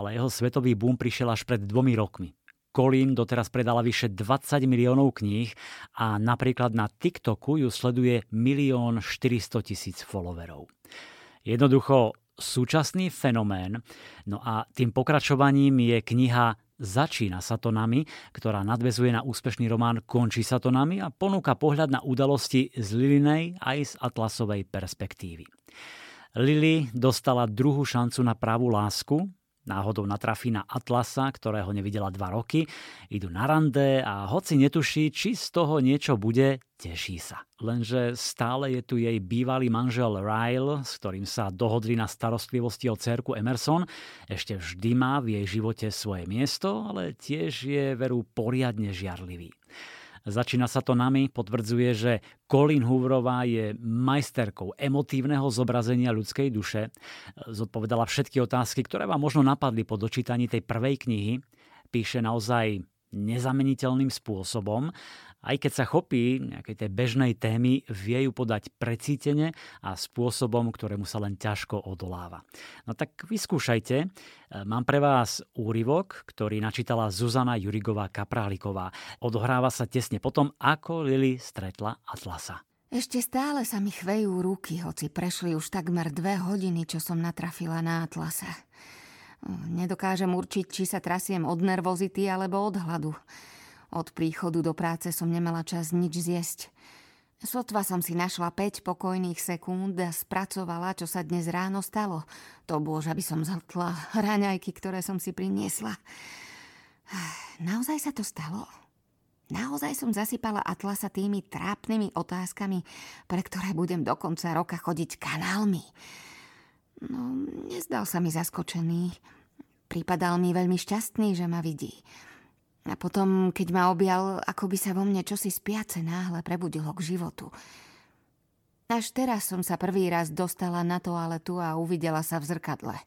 ale jeho svetový boom prišiel až pred dvomi rokmi. Colin doteraz predala vyše 20 miliónov kníh a napríklad na TikToku ju sleduje 1 400 tisíc followerov. Jednoducho súčasný fenomén. No a tým pokračovaním je kniha Začína sa to nami, ktorá nadvezuje na úspešný román Končí sa to nami a ponúka pohľad na udalosti z Lilinej aj z atlasovej perspektívy. Lily dostala druhú šancu na pravú lásku, náhodou natrafí na Atlasa, ktorého nevidela dva roky, idú na rande a hoci netuší, či z toho niečo bude, teší sa. Lenže stále je tu jej bývalý manžel Ryle, s ktorým sa dohodli na starostlivosti o cerku Emerson. Ešte vždy má v jej živote svoje miesto, ale tiež je veru poriadne žiarlivý. Začína sa to nami, potvrdzuje, že Colin Hooverová je majsterkou emotívneho zobrazenia ľudskej duše. Zodpovedala všetky otázky, ktoré vám možno napadli po dočítaní tej prvej knihy. Píše naozaj nezameniteľným spôsobom aj keď sa chopí nejakej tej bežnej témy, vie ju podať precítene a spôsobom, ktorému sa len ťažko odoláva. No tak vyskúšajte. E, mám pre vás úryvok, ktorý načítala Zuzana Jurigová Kapráliková. Odohráva sa tesne potom, ako Lily stretla Atlasa. Ešte stále sa mi chvejú ruky, hoci prešli už takmer dve hodiny, čo som natrafila na Atlasa. Nedokážem určiť, či sa trasiem od nervozity alebo od hladu. Od príchodu do práce som nemala čas nič zjesť. Sotva som si našla 5 pokojných sekúnd a spracovala, čo sa dnes ráno stalo. To bolo, že by som zhltla raňajky, ktoré som si priniesla. Naozaj sa to stalo? Naozaj som zasypala Atlasa tými trápnymi otázkami, pre ktoré budem do konca roka chodiť kanálmi. No, nezdal sa mi zaskočený. Pripadal mi veľmi šťastný, že ma vidí. A potom, keď ma objal, ako by sa vo mne čosi spiace náhle prebudilo k životu. Až teraz som sa prvý raz dostala na toaletu a uvidela sa v zrkadle.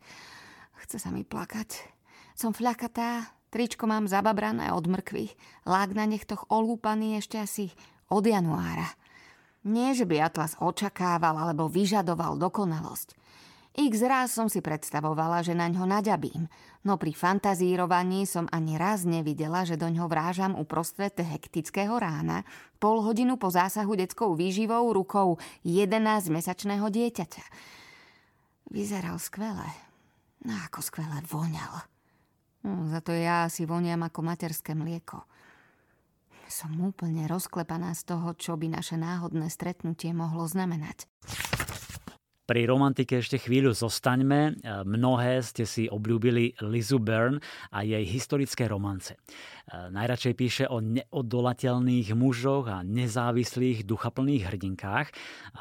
Chce sa mi plakať. Som fľakatá, tričko mám zababrané od mrkvy, lák na nechtoch olúpaný ešte asi od januára. Nie, že by Atlas očakával alebo vyžadoval dokonalosť. X raz som si predstavovala, že na ňo naďabím, no pri fantazírovaní som ani raz nevidela, že do ňo vrážam uprostred hektického rána, pol hodinu po zásahu detskou výživou rukou 11-mesačného dieťaťa. Vyzeral skvele. No ako skvele voňal. No, za to ja si voniam ako materské mlieko. Som úplne rozklepaná z toho, čo by naše náhodné stretnutie mohlo znamenať. Pri romantike ešte chvíľu zostaňme. Mnohé ste si obľúbili Lizu Byrne a jej historické romance. Najradšej píše o neodolateľných mužoch a nezávislých duchaplných hrdinkách.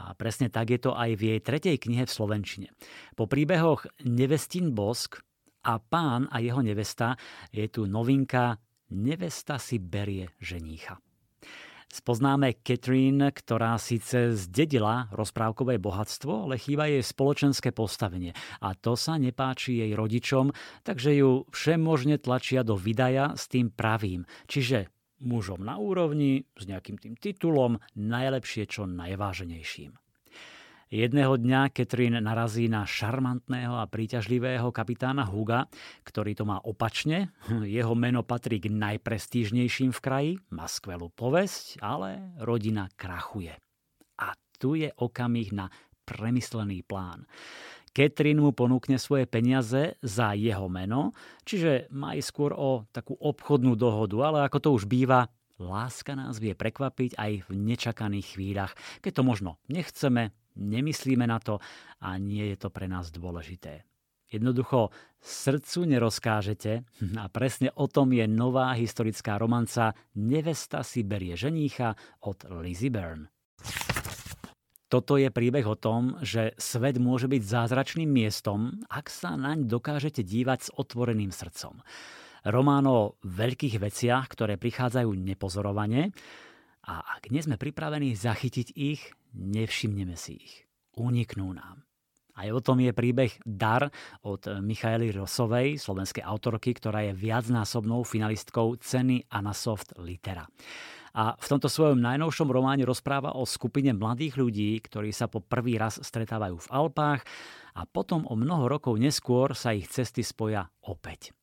A presne tak je to aj v jej tretej knihe v Slovenčine. Po príbehoch Nevestín Bosk a pán a jeho nevesta je tu novinka Nevesta si berie ženícha. Spoznáme Catherine, ktorá síce zdedila rozprávkové bohatstvo, ale chýba jej spoločenské postavenie. A to sa nepáči jej rodičom, takže ju všemožne tlačia do vydaja s tým pravým. Čiže mužom na úrovni, s nejakým tým titulom, najlepšie čo najváženejším. Jedného dňa Catherine narazí na šarmantného a príťažlivého kapitána Huga, ktorý to má opačne. Jeho meno patrí k najprestížnejším v kraji, má skvelú povesť, ale rodina krachuje. A tu je okamih na premyslený plán. Catherine mu ponúkne svoje peniaze za jeho meno, čiže má skôr o takú obchodnú dohodu, ale ako to už býva, láska nás vie prekvapiť aj v nečakaných chvíľach, keď to možno nechceme, nemyslíme na to a nie je to pre nás dôležité. Jednoducho srdcu nerozkážete a presne o tom je nová historická romanca Nevesta si berie ženícha od Lizzie Byrne. Toto je príbeh o tom, že svet môže byť zázračným miestom, ak sa naň dokážete dívať s otvoreným srdcom. Román o veľkých veciach, ktoré prichádzajú nepozorovane a ak nie sme pripravení zachytiť ich, nevšimneme si ich. Uniknú nám. Aj o tom je príbeh Dar od Michaely Rosovej, slovenskej autorky, ktorá je viacnásobnou finalistkou ceny Anasoft Litera. A v tomto svojom najnovšom románe rozpráva o skupine mladých ľudí, ktorí sa po prvý raz stretávajú v Alpách a potom o mnoho rokov neskôr sa ich cesty spoja opäť.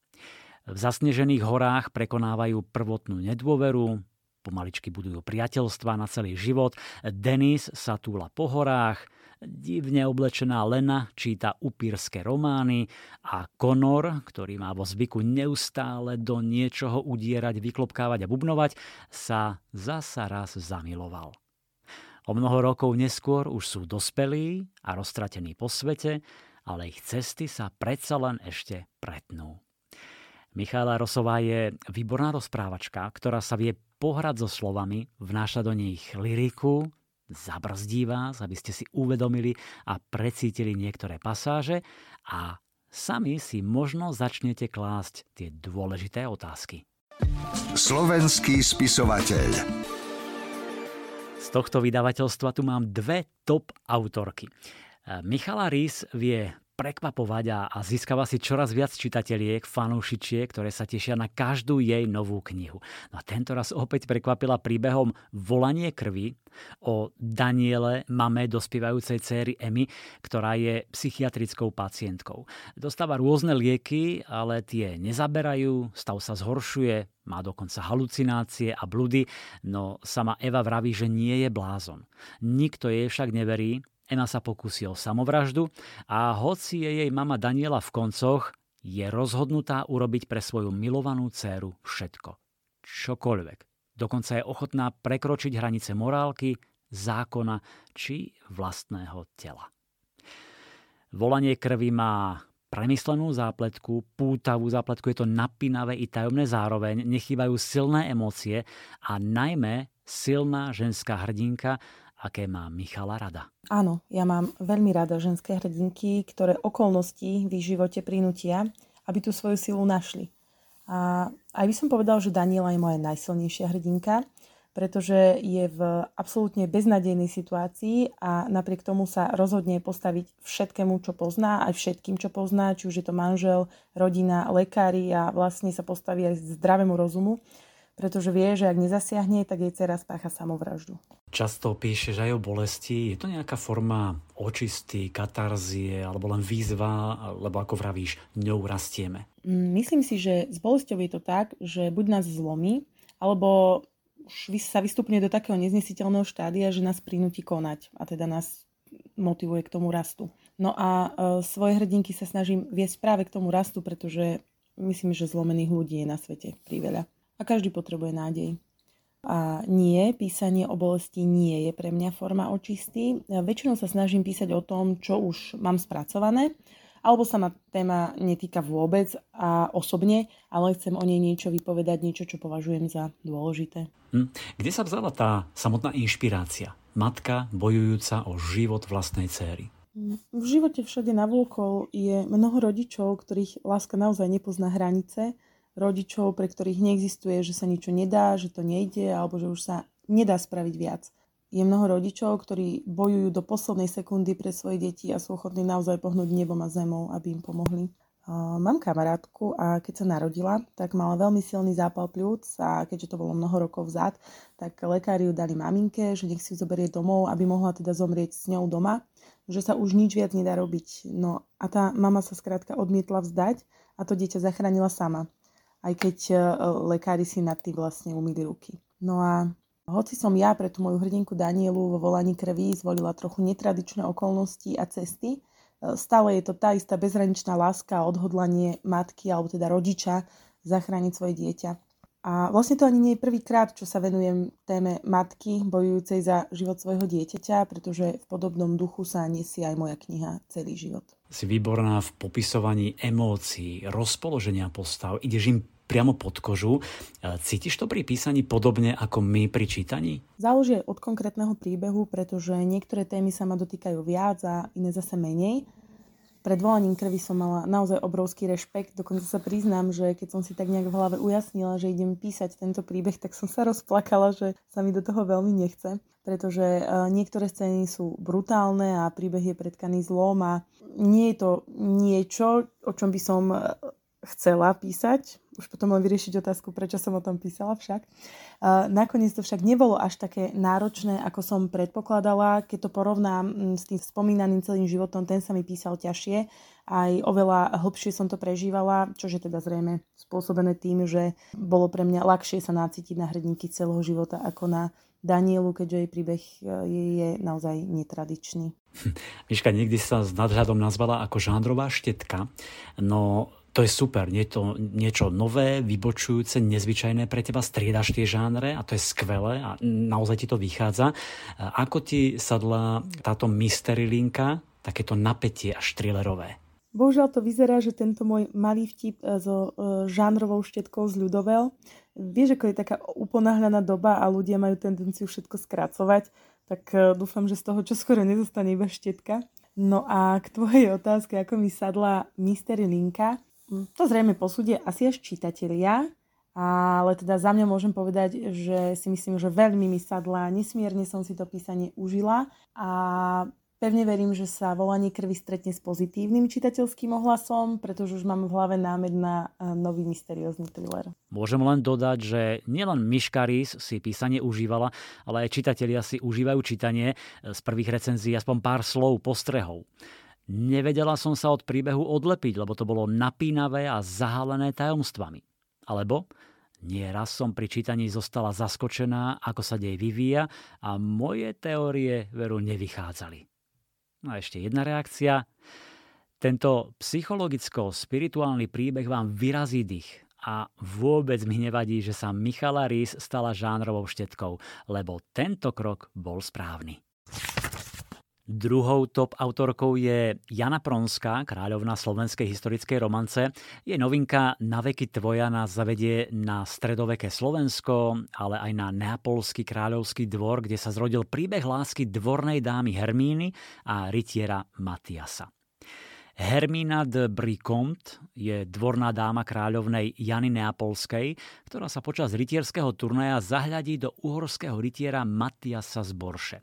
V zasnežených horách prekonávajú prvotnú nedôveru, pomaličky budujú priateľstva na celý život. Denis sa túla po horách, divne oblečená Lena číta upírske romány a Conor, ktorý má vo zvyku neustále do niečoho udierať, vyklopkávať a bubnovať, sa zasa raz zamiloval. O mnoho rokov neskôr už sú dospelí a roztratení po svete, ale ich cesty sa predsa len ešte pretnú. Michála Rosová je výborná rozprávačka, ktorá sa vie pohrať so slovami, vnáša do nich liriku, zabrzdí vás, aby ste si uvedomili a precítili niektoré pasáže a sami si možno začnete klásť tie dôležité otázky. Slovenský spisovateľ Z tohto vydavateľstva tu mám dve top autorky. Michala Rís vie prekvapovať a, a získava si čoraz viac čitateľiek, fanúšičiek, ktoré sa tešia na každú jej novú knihu. No a tento raz opäť prekvapila príbehom Volanie krvi o Daniele, mame dospievajúcej céry Emmy, ktorá je psychiatrickou pacientkou. Dostáva rôzne lieky, ale tie nezaberajú, stav sa zhoršuje, má dokonca halucinácie a bludy, no sama Eva vraví, že nie je blázon. Nikto jej však neverí Ema sa pokusí o samovraždu a hoci je jej mama Daniela v koncoch, je rozhodnutá urobiť pre svoju milovanú dceru všetko. Čokoľvek. Dokonca je ochotná prekročiť hranice morálky, zákona či vlastného tela. Volanie krvi má premyslenú zápletku, pútavú zápletku, je to napínavé i tajomné zároveň, nechýbajú silné emócie a najmä silná ženská hrdinka, aké má Michala rada. Áno, ja mám veľmi rada ženské hrdinky, ktoré okolnosti v ich živote prinútia, aby tú svoju silu našli. A aj by som povedal, že Daniela je moja najsilnejšia hrdinka, pretože je v absolútne beznadejnej situácii a napriek tomu sa rozhodne postaviť všetkému, čo pozná, aj všetkým, čo pozná, či už je to manžel, rodina, lekári a vlastne sa postaví aj zdravému rozumu, pretože vie, že ak nezasiahne, tak jej dcera spácha samovraždu. Často píšeš aj o bolesti. Je to nejaká forma očisty, katarzie alebo len výzva, lebo ako vravíš, ňou rastieme? Mm, myslím si, že s bolestou je to tak, že buď nás zlomí, alebo už sa vystupne do takého neznesiteľného štádia, že nás prinúti konať a teda nás motivuje k tomu rastu. No a e, svoje hrdinky sa snažím viesť práve k tomu rastu, pretože myslím, že zlomených ľudí je na svete priveľa. A každý potrebuje nádej. A nie, písanie o bolesti nie je pre mňa forma očisty. Väčšinou sa snažím písať o tom, čo už mám spracované alebo sa ma téma netýka vôbec a osobne, ale chcem o nej niečo vypovedať, niečo, čo považujem za dôležité. Hm. Kde sa vzala tá samotná inšpirácia? Matka bojujúca o život vlastnej céry. V živote všade navôkol je mnoho rodičov, ktorých láska naozaj nepozná hranice, rodičov, pre ktorých neexistuje, že sa niečo nedá, že to nejde, alebo že už sa nedá spraviť viac je mnoho rodičov, ktorí bojujú do poslednej sekundy pre svoje deti a sú ochotní naozaj pohnúť nebom a zemou, aby im pomohli. Mám kamarátku a keď sa narodila, tak mala veľmi silný zápal pľúc a keďže to bolo mnoho rokov vzad, tak lekári ju dali maminke, že nech si ju zoberie domov, aby mohla teda zomrieť s ňou doma, že sa už nič viac nedá robiť. No a tá mama sa skrátka odmietla vzdať a to dieťa zachránila sama. Aj keď e, lekári si nad tým vlastne umýli ruky. No a hoci som ja pre tú moju hrdinku Danielu vo volaní krví zvolila trochu netradičné okolnosti a cesty, e, stále je to tá istá bezhraničná láska a odhodlanie matky alebo teda rodiča zachrániť svoje dieťa. A vlastne to ani nie je prvýkrát, čo sa venujem téme matky bojujúcej za život svojho dieťaťa, pretože v podobnom duchu sa nesie aj moja kniha Celý život. Si výborná v popisovaní emócií, rozpoloženia postav, ideš im priamo pod kožu. E, cítiš to pri písaní podobne ako my pri čítaní? Záleží od konkrétneho príbehu, pretože niektoré témy sa ma dotýkajú viac a iné zase menej. Pred volaním krvi som mala naozaj obrovský rešpekt, dokonca sa priznám, že keď som si tak nejak v hlave ujasnila, že idem písať tento príbeh, tak som sa rozplakala, že sa mi do toho veľmi nechce, pretože e, niektoré scény sú brutálne a príbeh je predkaný zlom a nie je to niečo, o čom by som e, chcela písať, už potom len vyriešiť otázku, prečo som o tom písala však. Nakoniec to však nebolo až také náročné, ako som predpokladala. Keď to porovnám mm, s tým spomínaným celým životom, ten sa mi písal ťažšie. Aj oveľa hlbšie som to prežívala, čo je teda zrejme spôsobené tým, že bolo pre mňa ľahšie sa nácitiť na hrdinky celého života ako na Danielu, keďže jej príbeh e, je, naozaj netradičný. Miška, niekdy sa s nadhľadom nazvala ako žánrová štetka, no to je super, nie to niečo nové, vybočujúce, nezvyčajné pre teba, striedaš tie žánre a to je skvelé a naozaj ti to vychádza. Ako ti sadla táto mystery linka, takéto napätie a štrilerové? Bohužiaľ to vyzerá, že tento môj malý vtip e, so e, žánrovou štetkou z ľudovel, vieš, ako je taká uponáhľaná doba a ľudia majú tendenciu všetko skracovať, tak e, dúfam, že z toho čo skoro nezostane iba štetka. No a k tvojej otázke, ako mi sadla Mystery Linka, to zrejme posúdia asi až čitatelia, ale teda za mňa môžem povedať, že si myslím, že veľmi mi sadla, nesmierne som si to písanie užila a pevne verím, že sa volanie krvi stretne s pozitívnym čitateľským ohlasom, pretože už mám v hlave námed na e, nový mysteriózny thriller. Môžem len dodať, že nielen Miška Rís si písanie užívala, ale aj čitatelia si užívajú čítanie z prvých recenzií aspoň pár slov, postrehov. Nevedela som sa od príbehu odlepiť, lebo to bolo napínavé a zahalené tajomstvami. Alebo nieraz som pri čítaní zostala zaskočená, ako sa dej vyvíja a moje teórie veru nevychádzali. No a ešte jedna reakcia. Tento psychologicko-spirituálny príbeh vám vyrazí dých a vôbec mi nevadí, že sa Michala Rís stala žánrovou štetkou, lebo tento krok bol správny. Druhou top autorkou je Jana Pronská, kráľovna slovenskej historickej romance. Je novinka Na veky tvoja nás zavedie na stredoveké Slovensko, ale aj na neapolský kráľovský dvor, kde sa zrodil príbeh lásky dvornej dámy Hermíny a rytiera Matiasa. Hermína de Bricomte je dvorná dáma kráľovnej Jany Neapolskej, ktorá sa počas rytierského turnaja zahľadí do uhorského rytiera Matiasa z Borše.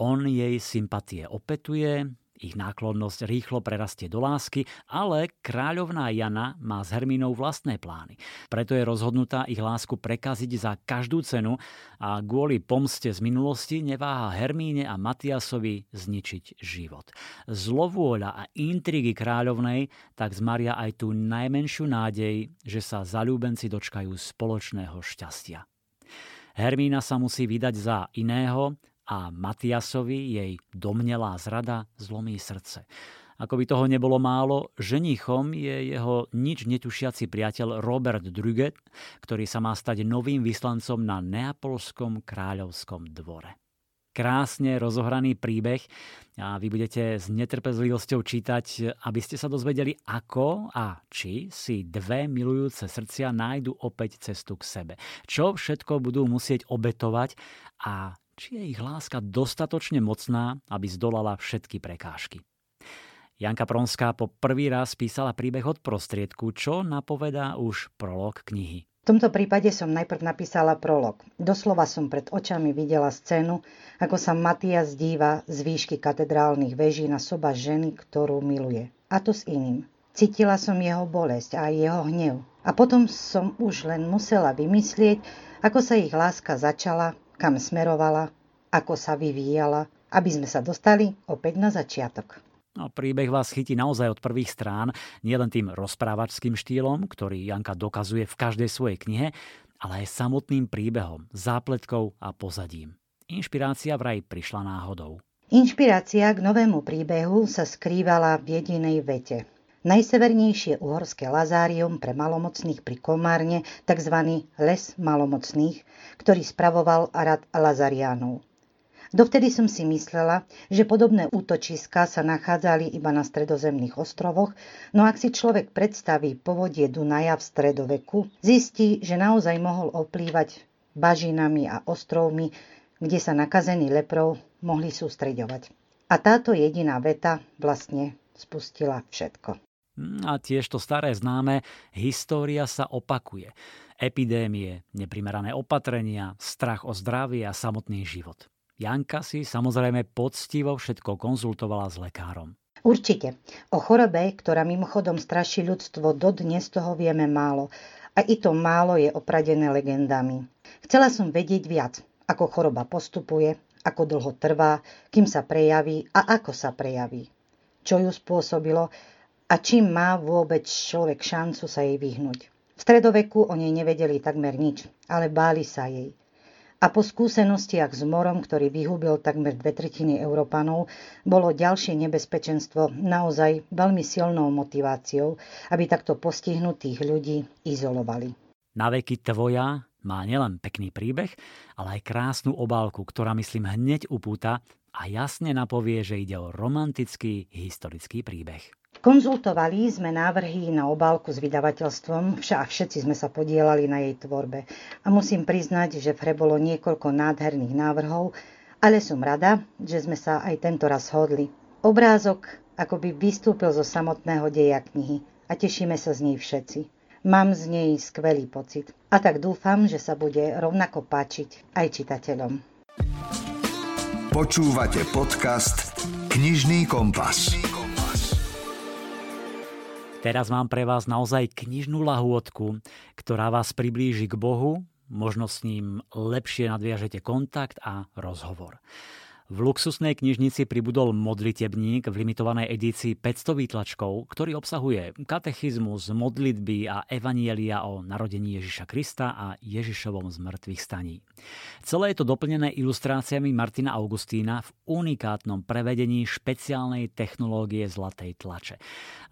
On jej sympatie opetuje, ich náklonnosť rýchlo prerastie do lásky, ale kráľovná Jana má s Hermínou vlastné plány. Preto je rozhodnutá ich lásku prekaziť za každú cenu a kvôli pomste z minulosti neváha Hermíne a Matiasovi zničiť život. Zlovôľa a intrigy kráľovnej tak zmaria aj tú najmenšiu nádej, že sa zalúbenci dočkajú spoločného šťastia. Hermína sa musí vydať za iného, a Matiasovi jej domnelá zrada zlomí srdce. Ako by toho nebolo málo, ženichom je jeho nič netušiaci priateľ Robert Druget, ktorý sa má stať novým vyslancom na Neapolskom kráľovskom dvore. Krásne rozohraný príbeh a vy budete s netrpezlivosťou čítať, aby ste sa dozvedeli, ako a či si dve milujúce srdcia nájdu opäť cestu k sebe. Čo všetko budú musieť obetovať a či je ich láska dostatočne mocná, aby zdolala všetky prekážky. Janka Pronská po prvý raz písala príbeh od prostriedku, čo napovedá už prolog knihy. V tomto prípade som najprv napísala prolog. Doslova som pred očami videla scénu, ako sa Matias díva z výšky katedrálnych veží na soba ženy, ktorú miluje. A to s iným. Cítila som jeho bolesť a jeho hnev. A potom som už len musela vymyslieť, ako sa ich láska začala kam smerovala, ako sa vyvíjala, aby sme sa dostali opäť na začiatok. No, príbeh vás chytí naozaj od prvých strán, nielen tým rozprávačským štýlom, ktorý Janka dokazuje v každej svojej knihe, ale aj samotným príbehom, zápletkou a pozadím. Inšpirácia vraj prišla náhodou. Inšpirácia k novému príbehu sa skrývala v jedinej vete – Najsevernejšie uhorské lazárium pre malomocných pri Komárne, tzv. les malomocných, ktorý spravoval rad Lazariánov. Dovtedy som si myslela, že podobné útočiska sa nachádzali iba na stredozemných ostrovoch, no ak si človek predstaví povodie Dunaja v stredoveku, zistí, že naozaj mohol oplývať bažinami a ostrovmi, kde sa nakazení leprov mohli sústreďovať. A táto jediná veta vlastne spustila všetko. Hm, a tiež to staré známe, história sa opakuje. Epidémie, neprimerané opatrenia, strach o zdravie a samotný život. Janka si samozrejme poctivo všetko konzultovala s lekárom. Určite. O chorobe, ktorá mimochodom straší ľudstvo, dodnes toho vieme málo. A i to málo je opradené legendami. Chcela som vedieť viac, ako choroba postupuje, ako dlho trvá, kým sa prejaví a ako sa prejaví. Čo ju spôsobilo a čím má vôbec človek šancu sa jej vyhnúť. V stredoveku o nej nevedeli takmer nič, ale báli sa jej. A po skúsenostiach s morom, ktorý vyhubil takmer dve tretiny Európanov, bolo ďalšie nebezpečenstvo naozaj veľmi silnou motiváciou, aby takto postihnutých ľudí izolovali. Na veky tvoja má nielen pekný príbeh, ale aj krásnu obálku, ktorá myslím hneď upúta a jasne napovie, že ide o romantický historický príbeh. Konzultovali sme návrhy na obálku s vydavateľstvom, však všetci sme sa podielali na jej tvorbe. A musím priznať, že v hre bolo niekoľko nádherných návrhov, ale som rada, že sme sa aj tento raz hodli. Obrázok akoby vystúpil zo samotného deja knihy a tešíme sa z nej všetci. Mám z nej skvelý pocit a tak dúfam, že sa bude rovnako páčiť aj čitateľom. Počúvate podcast Knižný kompas. Teraz mám pre vás naozaj knižnú lahôdku, ktorá vás priblíži k Bohu, možno s ním lepšie nadviažete kontakt a rozhovor. V luxusnej knižnici pribudol modlitebník v limitovanej edícii 500 výtlačkov, ktorý obsahuje katechizmus, modlitby a evanielia o narodení Ježiša Krista a Ježišovom zmrtvých staní. Celé je to doplnené ilustráciami Martina Augustína v unikátnom prevedení špeciálnej technológie zlatej tlače.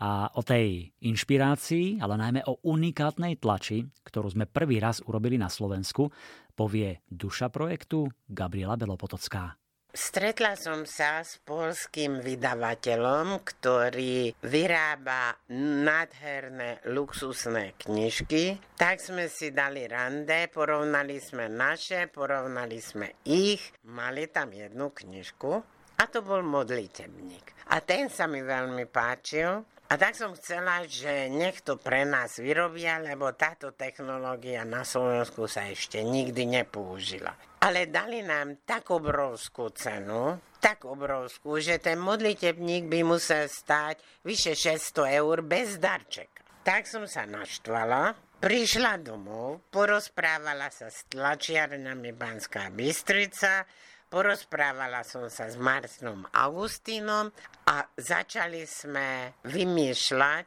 A o tej inšpirácii, ale najmä o unikátnej tlači, ktorú sme prvý raz urobili na Slovensku, povie duša projektu Gabriela Belopotocká. Stretla som sa s polským vydavateľom, ktorý vyrába nádherné luxusné knižky. Tak sme si dali rande, porovnali sme naše, porovnali sme ich. Mali tam jednu knižku a to bol modlitebník. A ten sa mi veľmi páčil. A tak som chcela, že nech to pre nás vyrobia, lebo táto technológia na Slovensku sa ešte nikdy nepoužila. Ale dali nám tak obrovskú cenu, tak obrovskú, že ten modlitebník by musel stáť vyše 600 eur bez darčeka. Tak som sa naštvala, prišla domov, porozprávala sa s tlačiarňami Banská Bystrica, porozprávala som sa s Martinom Augustínom a začali sme vymýšľať,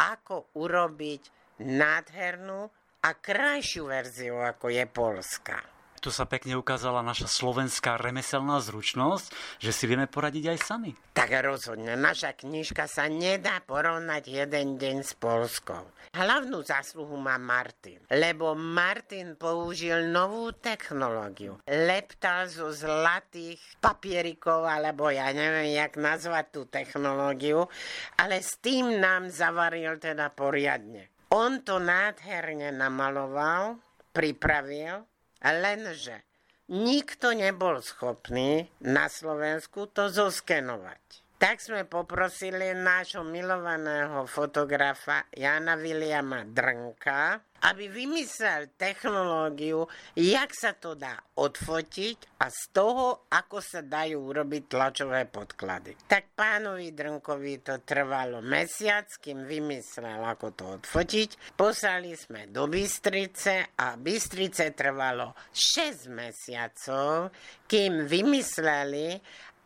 ako urobiť nádhernú a krajšiu verziu, ako je Polska. Tu sa pekne ukázala naša slovenská remeselná zručnosť, že si vieme poradiť aj sami. Tak rozhodne, naša knižka sa nedá porovnať jeden deň s Polskou. Hlavnú zásluhu má Martin, lebo Martin použil novú technológiu. Leptal zo zlatých papierikov, alebo ja neviem, jak nazvať tú technológiu, ale s tým nám zavaril teda poriadne. On to nádherne namaloval, pripravil Lenže nikto nebol schopný na Slovensku to zoskenovať. Tak sme poprosili nášho milovaného fotografa Jana Viliama Drnka, aby vymyslel technológiu, jak sa to dá odfotiť a z toho, ako sa dajú urobiť tlačové podklady. Tak pánovi Drnkovi to trvalo mesiac, kým vymyslel, ako to odfotiť. Poslali sme do Bystrice a Bystrice trvalo 6 mesiacov, kým vymysleli,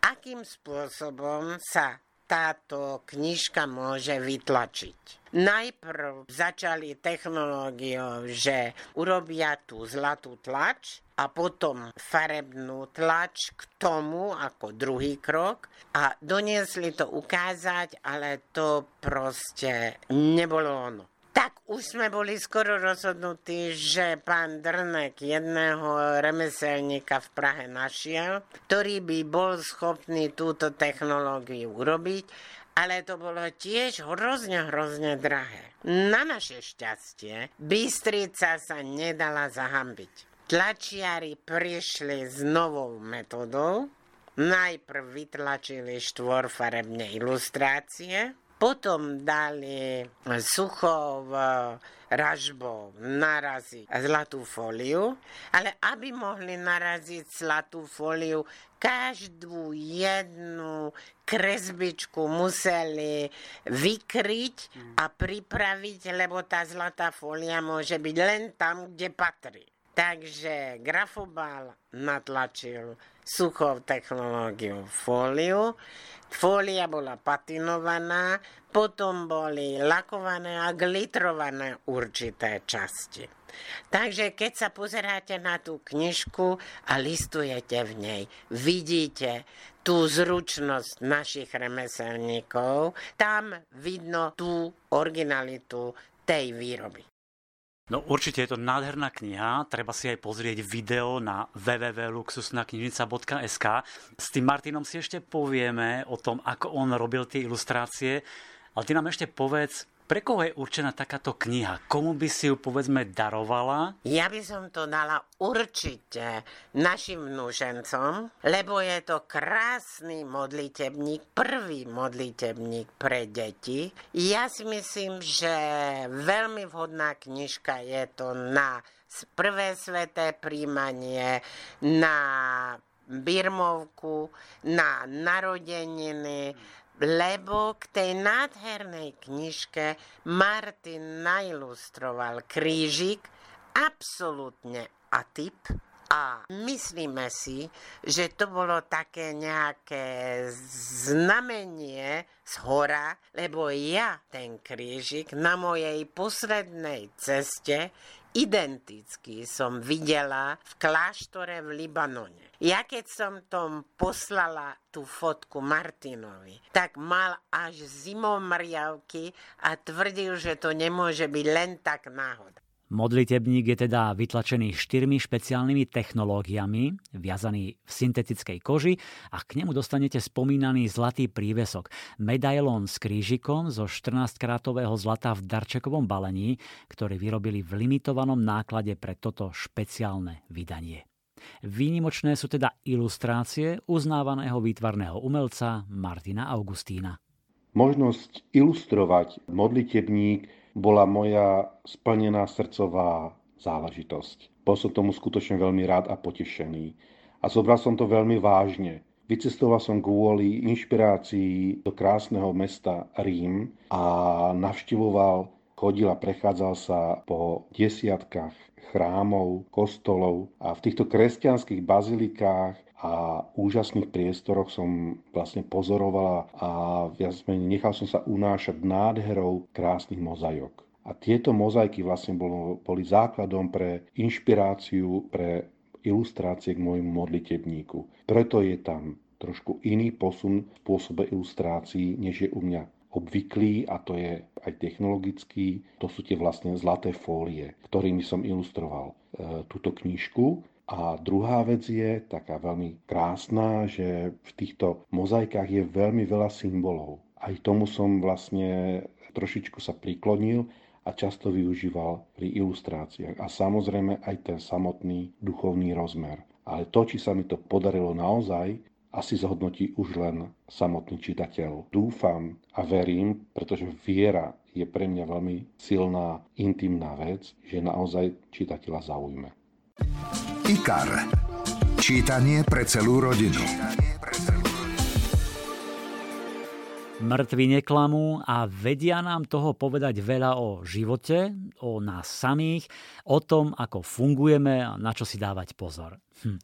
akým spôsobom sa táto knižka môže vytlačiť. Najprv začali technológiou, že urobia tú zlatú tlač a potom farebnú tlač k tomu ako druhý krok a doniesli to ukázať, ale to proste nebolo ono. Tak už sme boli skoro rozhodnutí, že pán Drnek jedného remeselníka v Prahe našiel, ktorý by bol schopný túto technológiu urobiť, ale to bolo tiež hrozne, hrozne drahé. Na naše šťastie Bystrica sa nedala zahambiť. Tlačiari prišli s novou metodou, najprv vytlačili štvorfarebné ilustrácie, potom dali suchou ražbou naraziť zlatú fóliu, ale aby mohli naraziť zlatú fóliu, každú jednu kresbičku museli vykryť a pripraviť, lebo tá zlatá fólia môže byť len tam, kde patrí. Takže grafobal natlačil suchou technológiou fóliu, Fólia bola patinovaná, potom boli lakované a glitrované určité časti. Takže keď sa pozeráte na tú knižku a listujete v nej, vidíte tú zručnosť našich remeselníkov, tam vidno tú originalitu tej výroby. No určite je to nádherná kniha, treba si aj pozrieť video na www.luxusnaknižnica.sk. S tým Martinom si ešte povieme o tom, ako on robil tie ilustrácie, ale ty nám ešte povedz, pre koho je určená takáto kniha? Komu by si ju povedzme darovala? Ja by som to dala určite našim vnúžencom, lebo je to krásny modlitebník, prvý modlitebník pre deti. Ja si myslím, že veľmi vhodná knižka je to na prvé sveté príjmanie, na birmovku, na narodeniny, lebo k tej nádhernej knižke Martin nailustroval krížik absolútne atyp, A myslíme si, že to bolo také nejaké znamenie z hora, lebo ja ten krížik na mojej poslednej ceste identicky som videla v kláštore v Libanone. Ja keď som tom poslala tú fotku Martinovi, tak mal až zimomriavky a tvrdil, že to nemôže byť len tak náhoda. Modlitebník je teda vytlačený štyrmi špeciálnymi technológiami, viazaný v syntetickej koži a k nemu dostanete spomínaný zlatý prívesok, medailón s krížikom zo 14-krátového zlata v darčekovom balení, ktorý vyrobili v limitovanom náklade pre toto špeciálne vydanie. Výnimočné sú teda ilustrácie uznávaného výtvarného umelca Martina Augustína. Možnosť ilustrovať modlitebník bola moja splnená srdcová záležitosť. Bol som tomu skutočne veľmi rád a potešený. A zobral som to veľmi vážne. Vycestoval som kvôli inšpirácii do krásneho mesta Rím a navštivoval, chodil a prechádzal sa po desiatkách chrámov, kostolov a v týchto kresťanských bazilikách a úžasných priestoroch som vlastne pozorovala a viac menej nechal som sa unášať nádherou krásnych mozajok. A tieto mozaiky vlastne boli základom pre inšpiráciu, pre ilustrácie k môjmu modlitebníku. Preto je tam trošku iný posun v spôsobe ilustrácií, než je u mňa obvyklý a to je aj technologický. To sú tie vlastne zlaté fólie, ktorými som ilustroval e, túto knižku a druhá vec je taká veľmi krásna, že v týchto mozaikách je veľmi veľa symbolov. Aj tomu som vlastne trošičku sa priklonil a často využíval pri ilustráciách. A samozrejme aj ten samotný duchovný rozmer. Ale to, či sa mi to podarilo naozaj, asi zhodnotí už len samotný čitateľ. Dúfam a verím, pretože viera je pre mňa veľmi silná, intimná vec, že naozaj čitateľa zaujme. IKAR. Čítanie pre celú rodinu. Mŕtvi neklamú a vedia nám toho povedať veľa o živote, o nás samých, o tom, ako fungujeme a na čo si dávať pozor. Hm.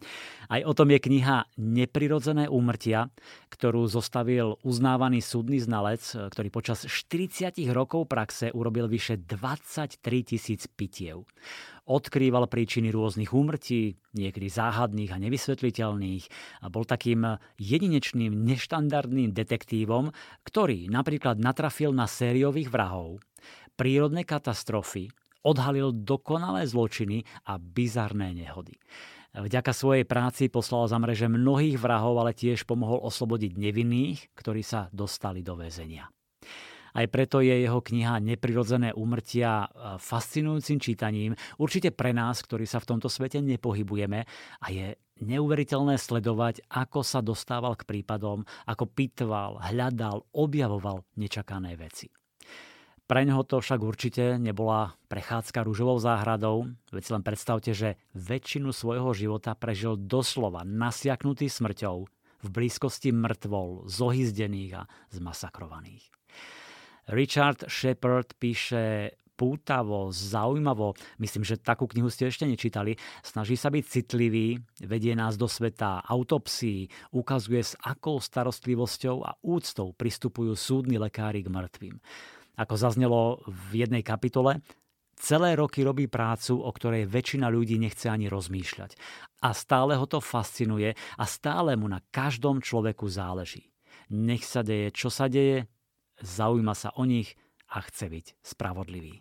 Aj o tom je kniha Neprirodzené úmrtia, ktorú zostavil uznávaný súdny znalec, ktorý počas 40 rokov praxe urobil vyše 23 tisíc pitiev odkrýval príčiny rôznych úmrtí, niekedy záhadných a nevysvetliteľných a bol takým jedinečným, neštandardným detektívom, ktorý napríklad natrafil na sériových vrahov, prírodné katastrofy, odhalil dokonalé zločiny a bizarné nehody. Vďaka svojej práci poslal za mreže mnohých vrahov, ale tiež pomohol oslobodiť nevinných, ktorí sa dostali do väzenia. Aj preto je jeho kniha Neprirodzené úmrtia e, fascinujúcim čítaním, určite pre nás, ktorí sa v tomto svete nepohybujeme a je neuveriteľné sledovať, ako sa dostával k prípadom, ako pitval, hľadal, objavoval nečakané veci. Pre ňoho to však určite nebola prechádzka rúžovou záhradou, veď si len predstavte, že väčšinu svojho života prežil doslova nasiaknutý smrťou v blízkosti mŕtvol, zohyzdených a zmasakrovaných. Richard Shepard píše pútavo, zaujímavo. Myslím, že takú knihu ste ešte nečítali. Snaží sa byť citlivý, vedie nás do sveta autopsií, ukazuje s akou starostlivosťou a úctou pristupujú súdni lekári k mŕtvým. Ako zaznelo v jednej kapitole, celé roky robí prácu, o ktorej väčšina ľudí nechce ani rozmýšľať. A stále ho to fascinuje a stále mu na každom človeku záleží. Nech sa deje, čo sa deje, zaujíma sa o nich a chce byť spravodlivý.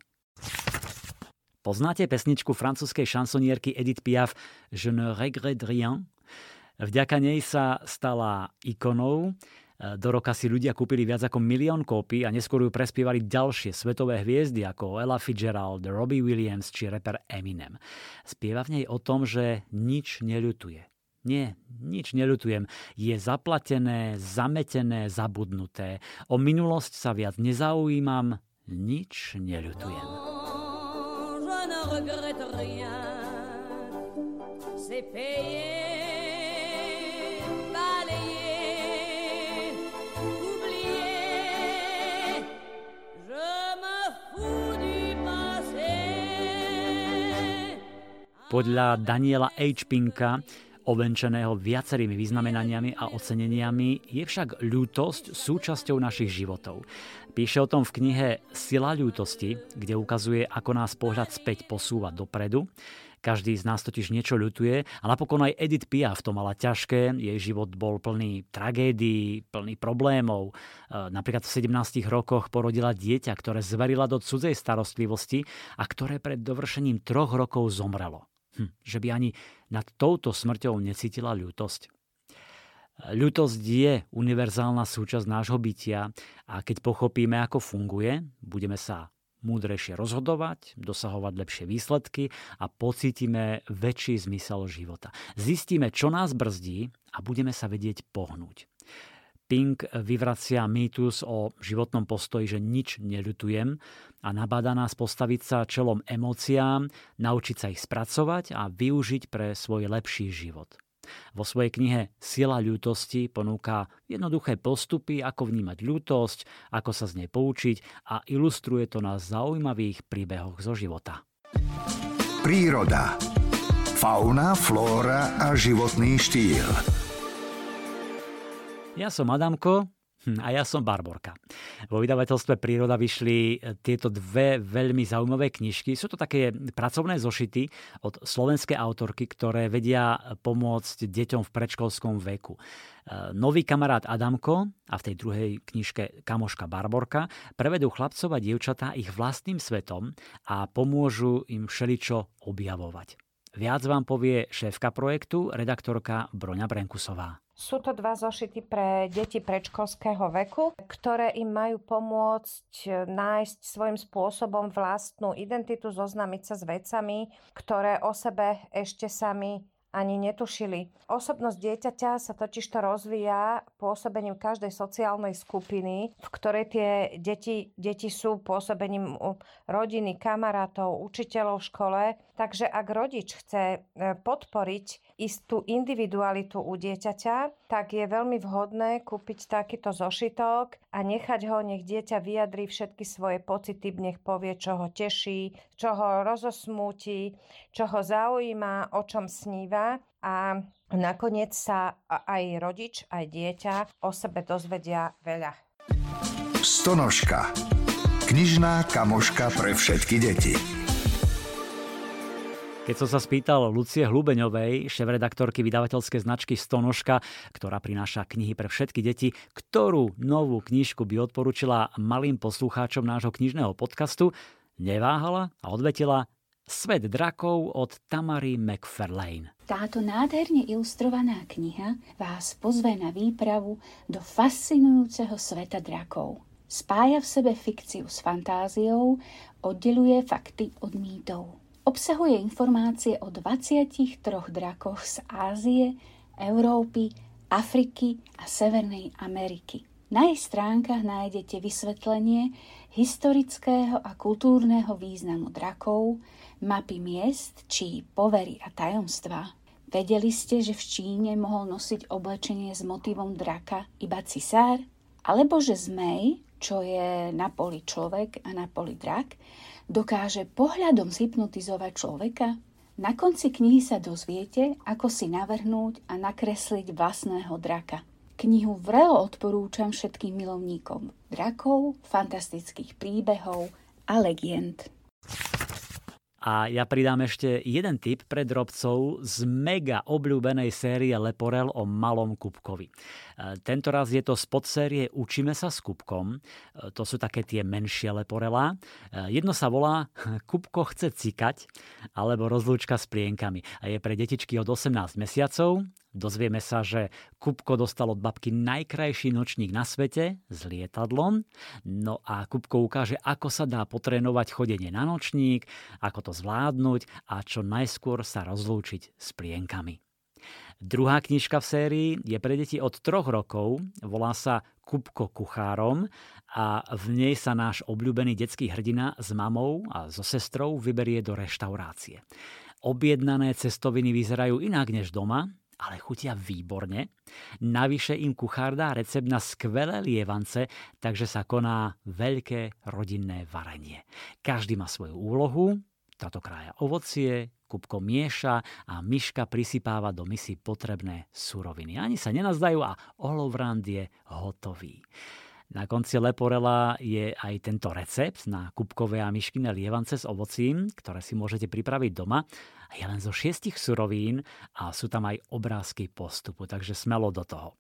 Poznáte pesničku francúzskej šansonierky Edith Piaf Je ne regrette rien? Vďaka nej sa stala ikonou. Do roka si ľudia kúpili viac ako milión kópy a neskôr ju prespievali ďalšie svetové hviezdy ako Ella Fitzgerald, Robbie Williams či rapper Eminem. Spieva v nej o tom, že nič neľutuje. Nie, nič neľutujem. Je zaplatené, zametené, zabudnuté. O minulosť sa viac nezaujímam, nič neľutujem. Podľa Daniela H. Pinka ovenčeného viacerými vyznamenaniami a oceneniami, je však ľútosť súčasťou našich životov. Píše o tom v knihe Sila ľútosti, kde ukazuje, ako nás pohľad späť posúva dopredu. Každý z nás totiž niečo ľutuje a napokon aj Edith Piaf to mala ťažké, jej život bol plný tragédií, plný problémov. E, napríklad v 17 rokoch porodila dieťa, ktoré zverila do cudzej starostlivosti a ktoré pred dovršením troch rokov zomrelo. Hm, že by ani nad touto smrťou necítila ľútosť. Ľutosť je univerzálna súčasť nášho bytia a keď pochopíme, ako funguje, budeme sa múdrejšie rozhodovať, dosahovať lepšie výsledky a pocítime väčší zmysel života. Zistíme, čo nás brzdí a budeme sa vedieť pohnúť. Pink vyvracia mýtus o životnom postoji, že nič neľutujem a nabáda nás postaviť sa čelom emóciám, naučiť sa ich spracovať a využiť pre svoj lepší život. Vo svojej knihe Sila ľútosti ponúka jednoduché postupy, ako vnímať ľútosť, ako sa z nej poučiť a ilustruje to na zaujímavých príbehoch zo života. Príroda. Fauna, flóra a životný štýl. Ja som Adamko hm, a ja som Barborka. Vo vydavateľstve Príroda vyšli e, tieto dve veľmi zaujímavé knižky. Sú to také pracovné zošity od slovenskej autorky, ktoré vedia pomôcť deťom v predškolskom veku. E, nový kamarát Adamko a v tej druhej knižke kamoška Barborka prevedú chlapcov a dievčatá ich vlastným svetom a pomôžu im všeličo objavovať. Viac vám povie šéfka projektu, redaktorka Broňa Brenkusová. Sú to dva zošity pre deti predškolského veku, ktoré im majú pomôcť e, nájsť svojím spôsobom vlastnú identitu, zoznamiť sa s vecami, ktoré o sebe ešte sami ani netušili. Osobnosť dieťaťa sa totiž to rozvíja pôsobením každej sociálnej skupiny, v ktorej tie deti, deti sú pôsobením rodiny, kamarátov, učiteľov v škole. Takže ak rodič chce e, podporiť istú individualitu u dieťaťa, tak je veľmi vhodné kúpiť takýto zošitok a nechať ho, nech dieťa vyjadrí všetky svoje pocity, nech povie, čo ho teší, čo ho rozosmúti, čo ho zaujíma, o čom sníva a nakoniec sa aj rodič, aj dieťa o sebe dozvedia veľa. Stonožka. Knižná kamoška pre všetky deti. Keď som sa spýtal Lucie Hlubeňovej, šéf-redaktorky vydavateľskej značky Stonožka, ktorá prináša knihy pre všetky deti, ktorú novú knižku by odporúčila malým poslucháčom nášho knižného podcastu, neváhala a odvetila Svet drakov od Tamary McFarlane. Táto nádherne ilustrovaná kniha vás pozve na výpravu do fascinujúceho sveta drakov. Spája v sebe fikciu s fantáziou, oddeluje fakty od mýtov. Obsahuje informácie o 23 drakoch z Ázie, Európy, Afriky a Severnej Ameriky. Na jej stránkach nájdete vysvetlenie historického a kultúrneho významu drakov, mapy miest či povery a tajomstvá. Vedeli ste, že v Číne mohol nosiť oblečenie s motivom draka iba cisár? Alebo že zmej, čo je na poli človek a na poli drak, dokáže pohľadom zhypnotizovať človeka? Na konci knihy sa dozviete, ako si navrhnúť a nakresliť vlastného draka. Knihu vrelo odporúčam všetkým milovníkom drakov, fantastických príbehov a legend. A ja pridám ešte jeden tip pre drobcov z mega obľúbenej série Leporel o malom Kupkovi. E, tento raz je to z podsérie Učíme sa s Kupkom. E, to sú také tie menšie leporelá. E, jedno sa volá Kupko chce cikať alebo rozlúčka s plienkami. A je pre detičky od 18 mesiacov Dozvieme sa, že Kupko dostal od babky najkrajší nočník na svete s lietadlom. No a Kupko ukáže, ako sa dá potrénovať chodenie na nočník, ako to zvládnuť a čo najskôr sa rozlúčiť s plienkami. Druhá knižka v sérii je pre deti od troch rokov, volá sa Kupko kuchárom a v nej sa náš obľúbený detský hrdina s mamou a so sestrou vyberie do reštaurácie. Objednané cestoviny vyzerajú inak než doma, ale chutia výborne. Navyše im kuchár dá recept na skvelé lievance, takže sa koná veľké rodinné varenie. Každý má svoju úlohu, Táto krája ovocie, Kupko mieša a myška prisypáva do misy potrebné suroviny. Ani sa nenazdajú a olovrand je hotový. Na konci leporela je aj tento recept na kupkové a myškine lievance s ovocím, ktoré si môžete pripraviť doma. Je len zo šiestich surovín a sú tam aj obrázky postupu, takže smelo do toho.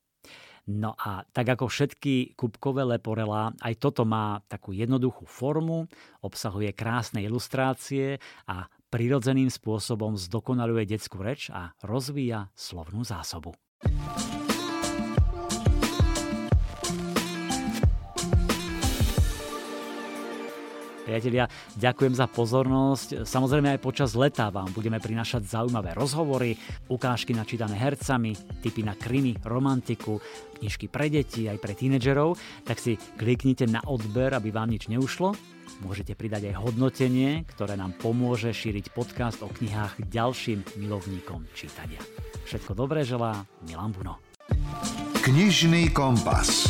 No a tak ako všetky kubkové leporela, aj toto má takú jednoduchú formu, obsahuje krásne ilustrácie a prirodzeným spôsobom zdokonaluje detskú reč a rozvíja slovnú zásobu. Priatelia, ďakujem za pozornosť. Samozrejme aj počas leta vám budeme prinašať zaujímavé rozhovory, ukážky načítané hercami, typy na krimi, romantiku, knižky pre deti aj pre tínedžerov, tak si kliknite na odber, aby vám nič neušlo. Môžete pridať aj hodnotenie, ktoré nám pomôže šíriť podcast o knihách ďalším milovníkom čítania. Všetko dobré želá Milan Buno. Knižný kompas.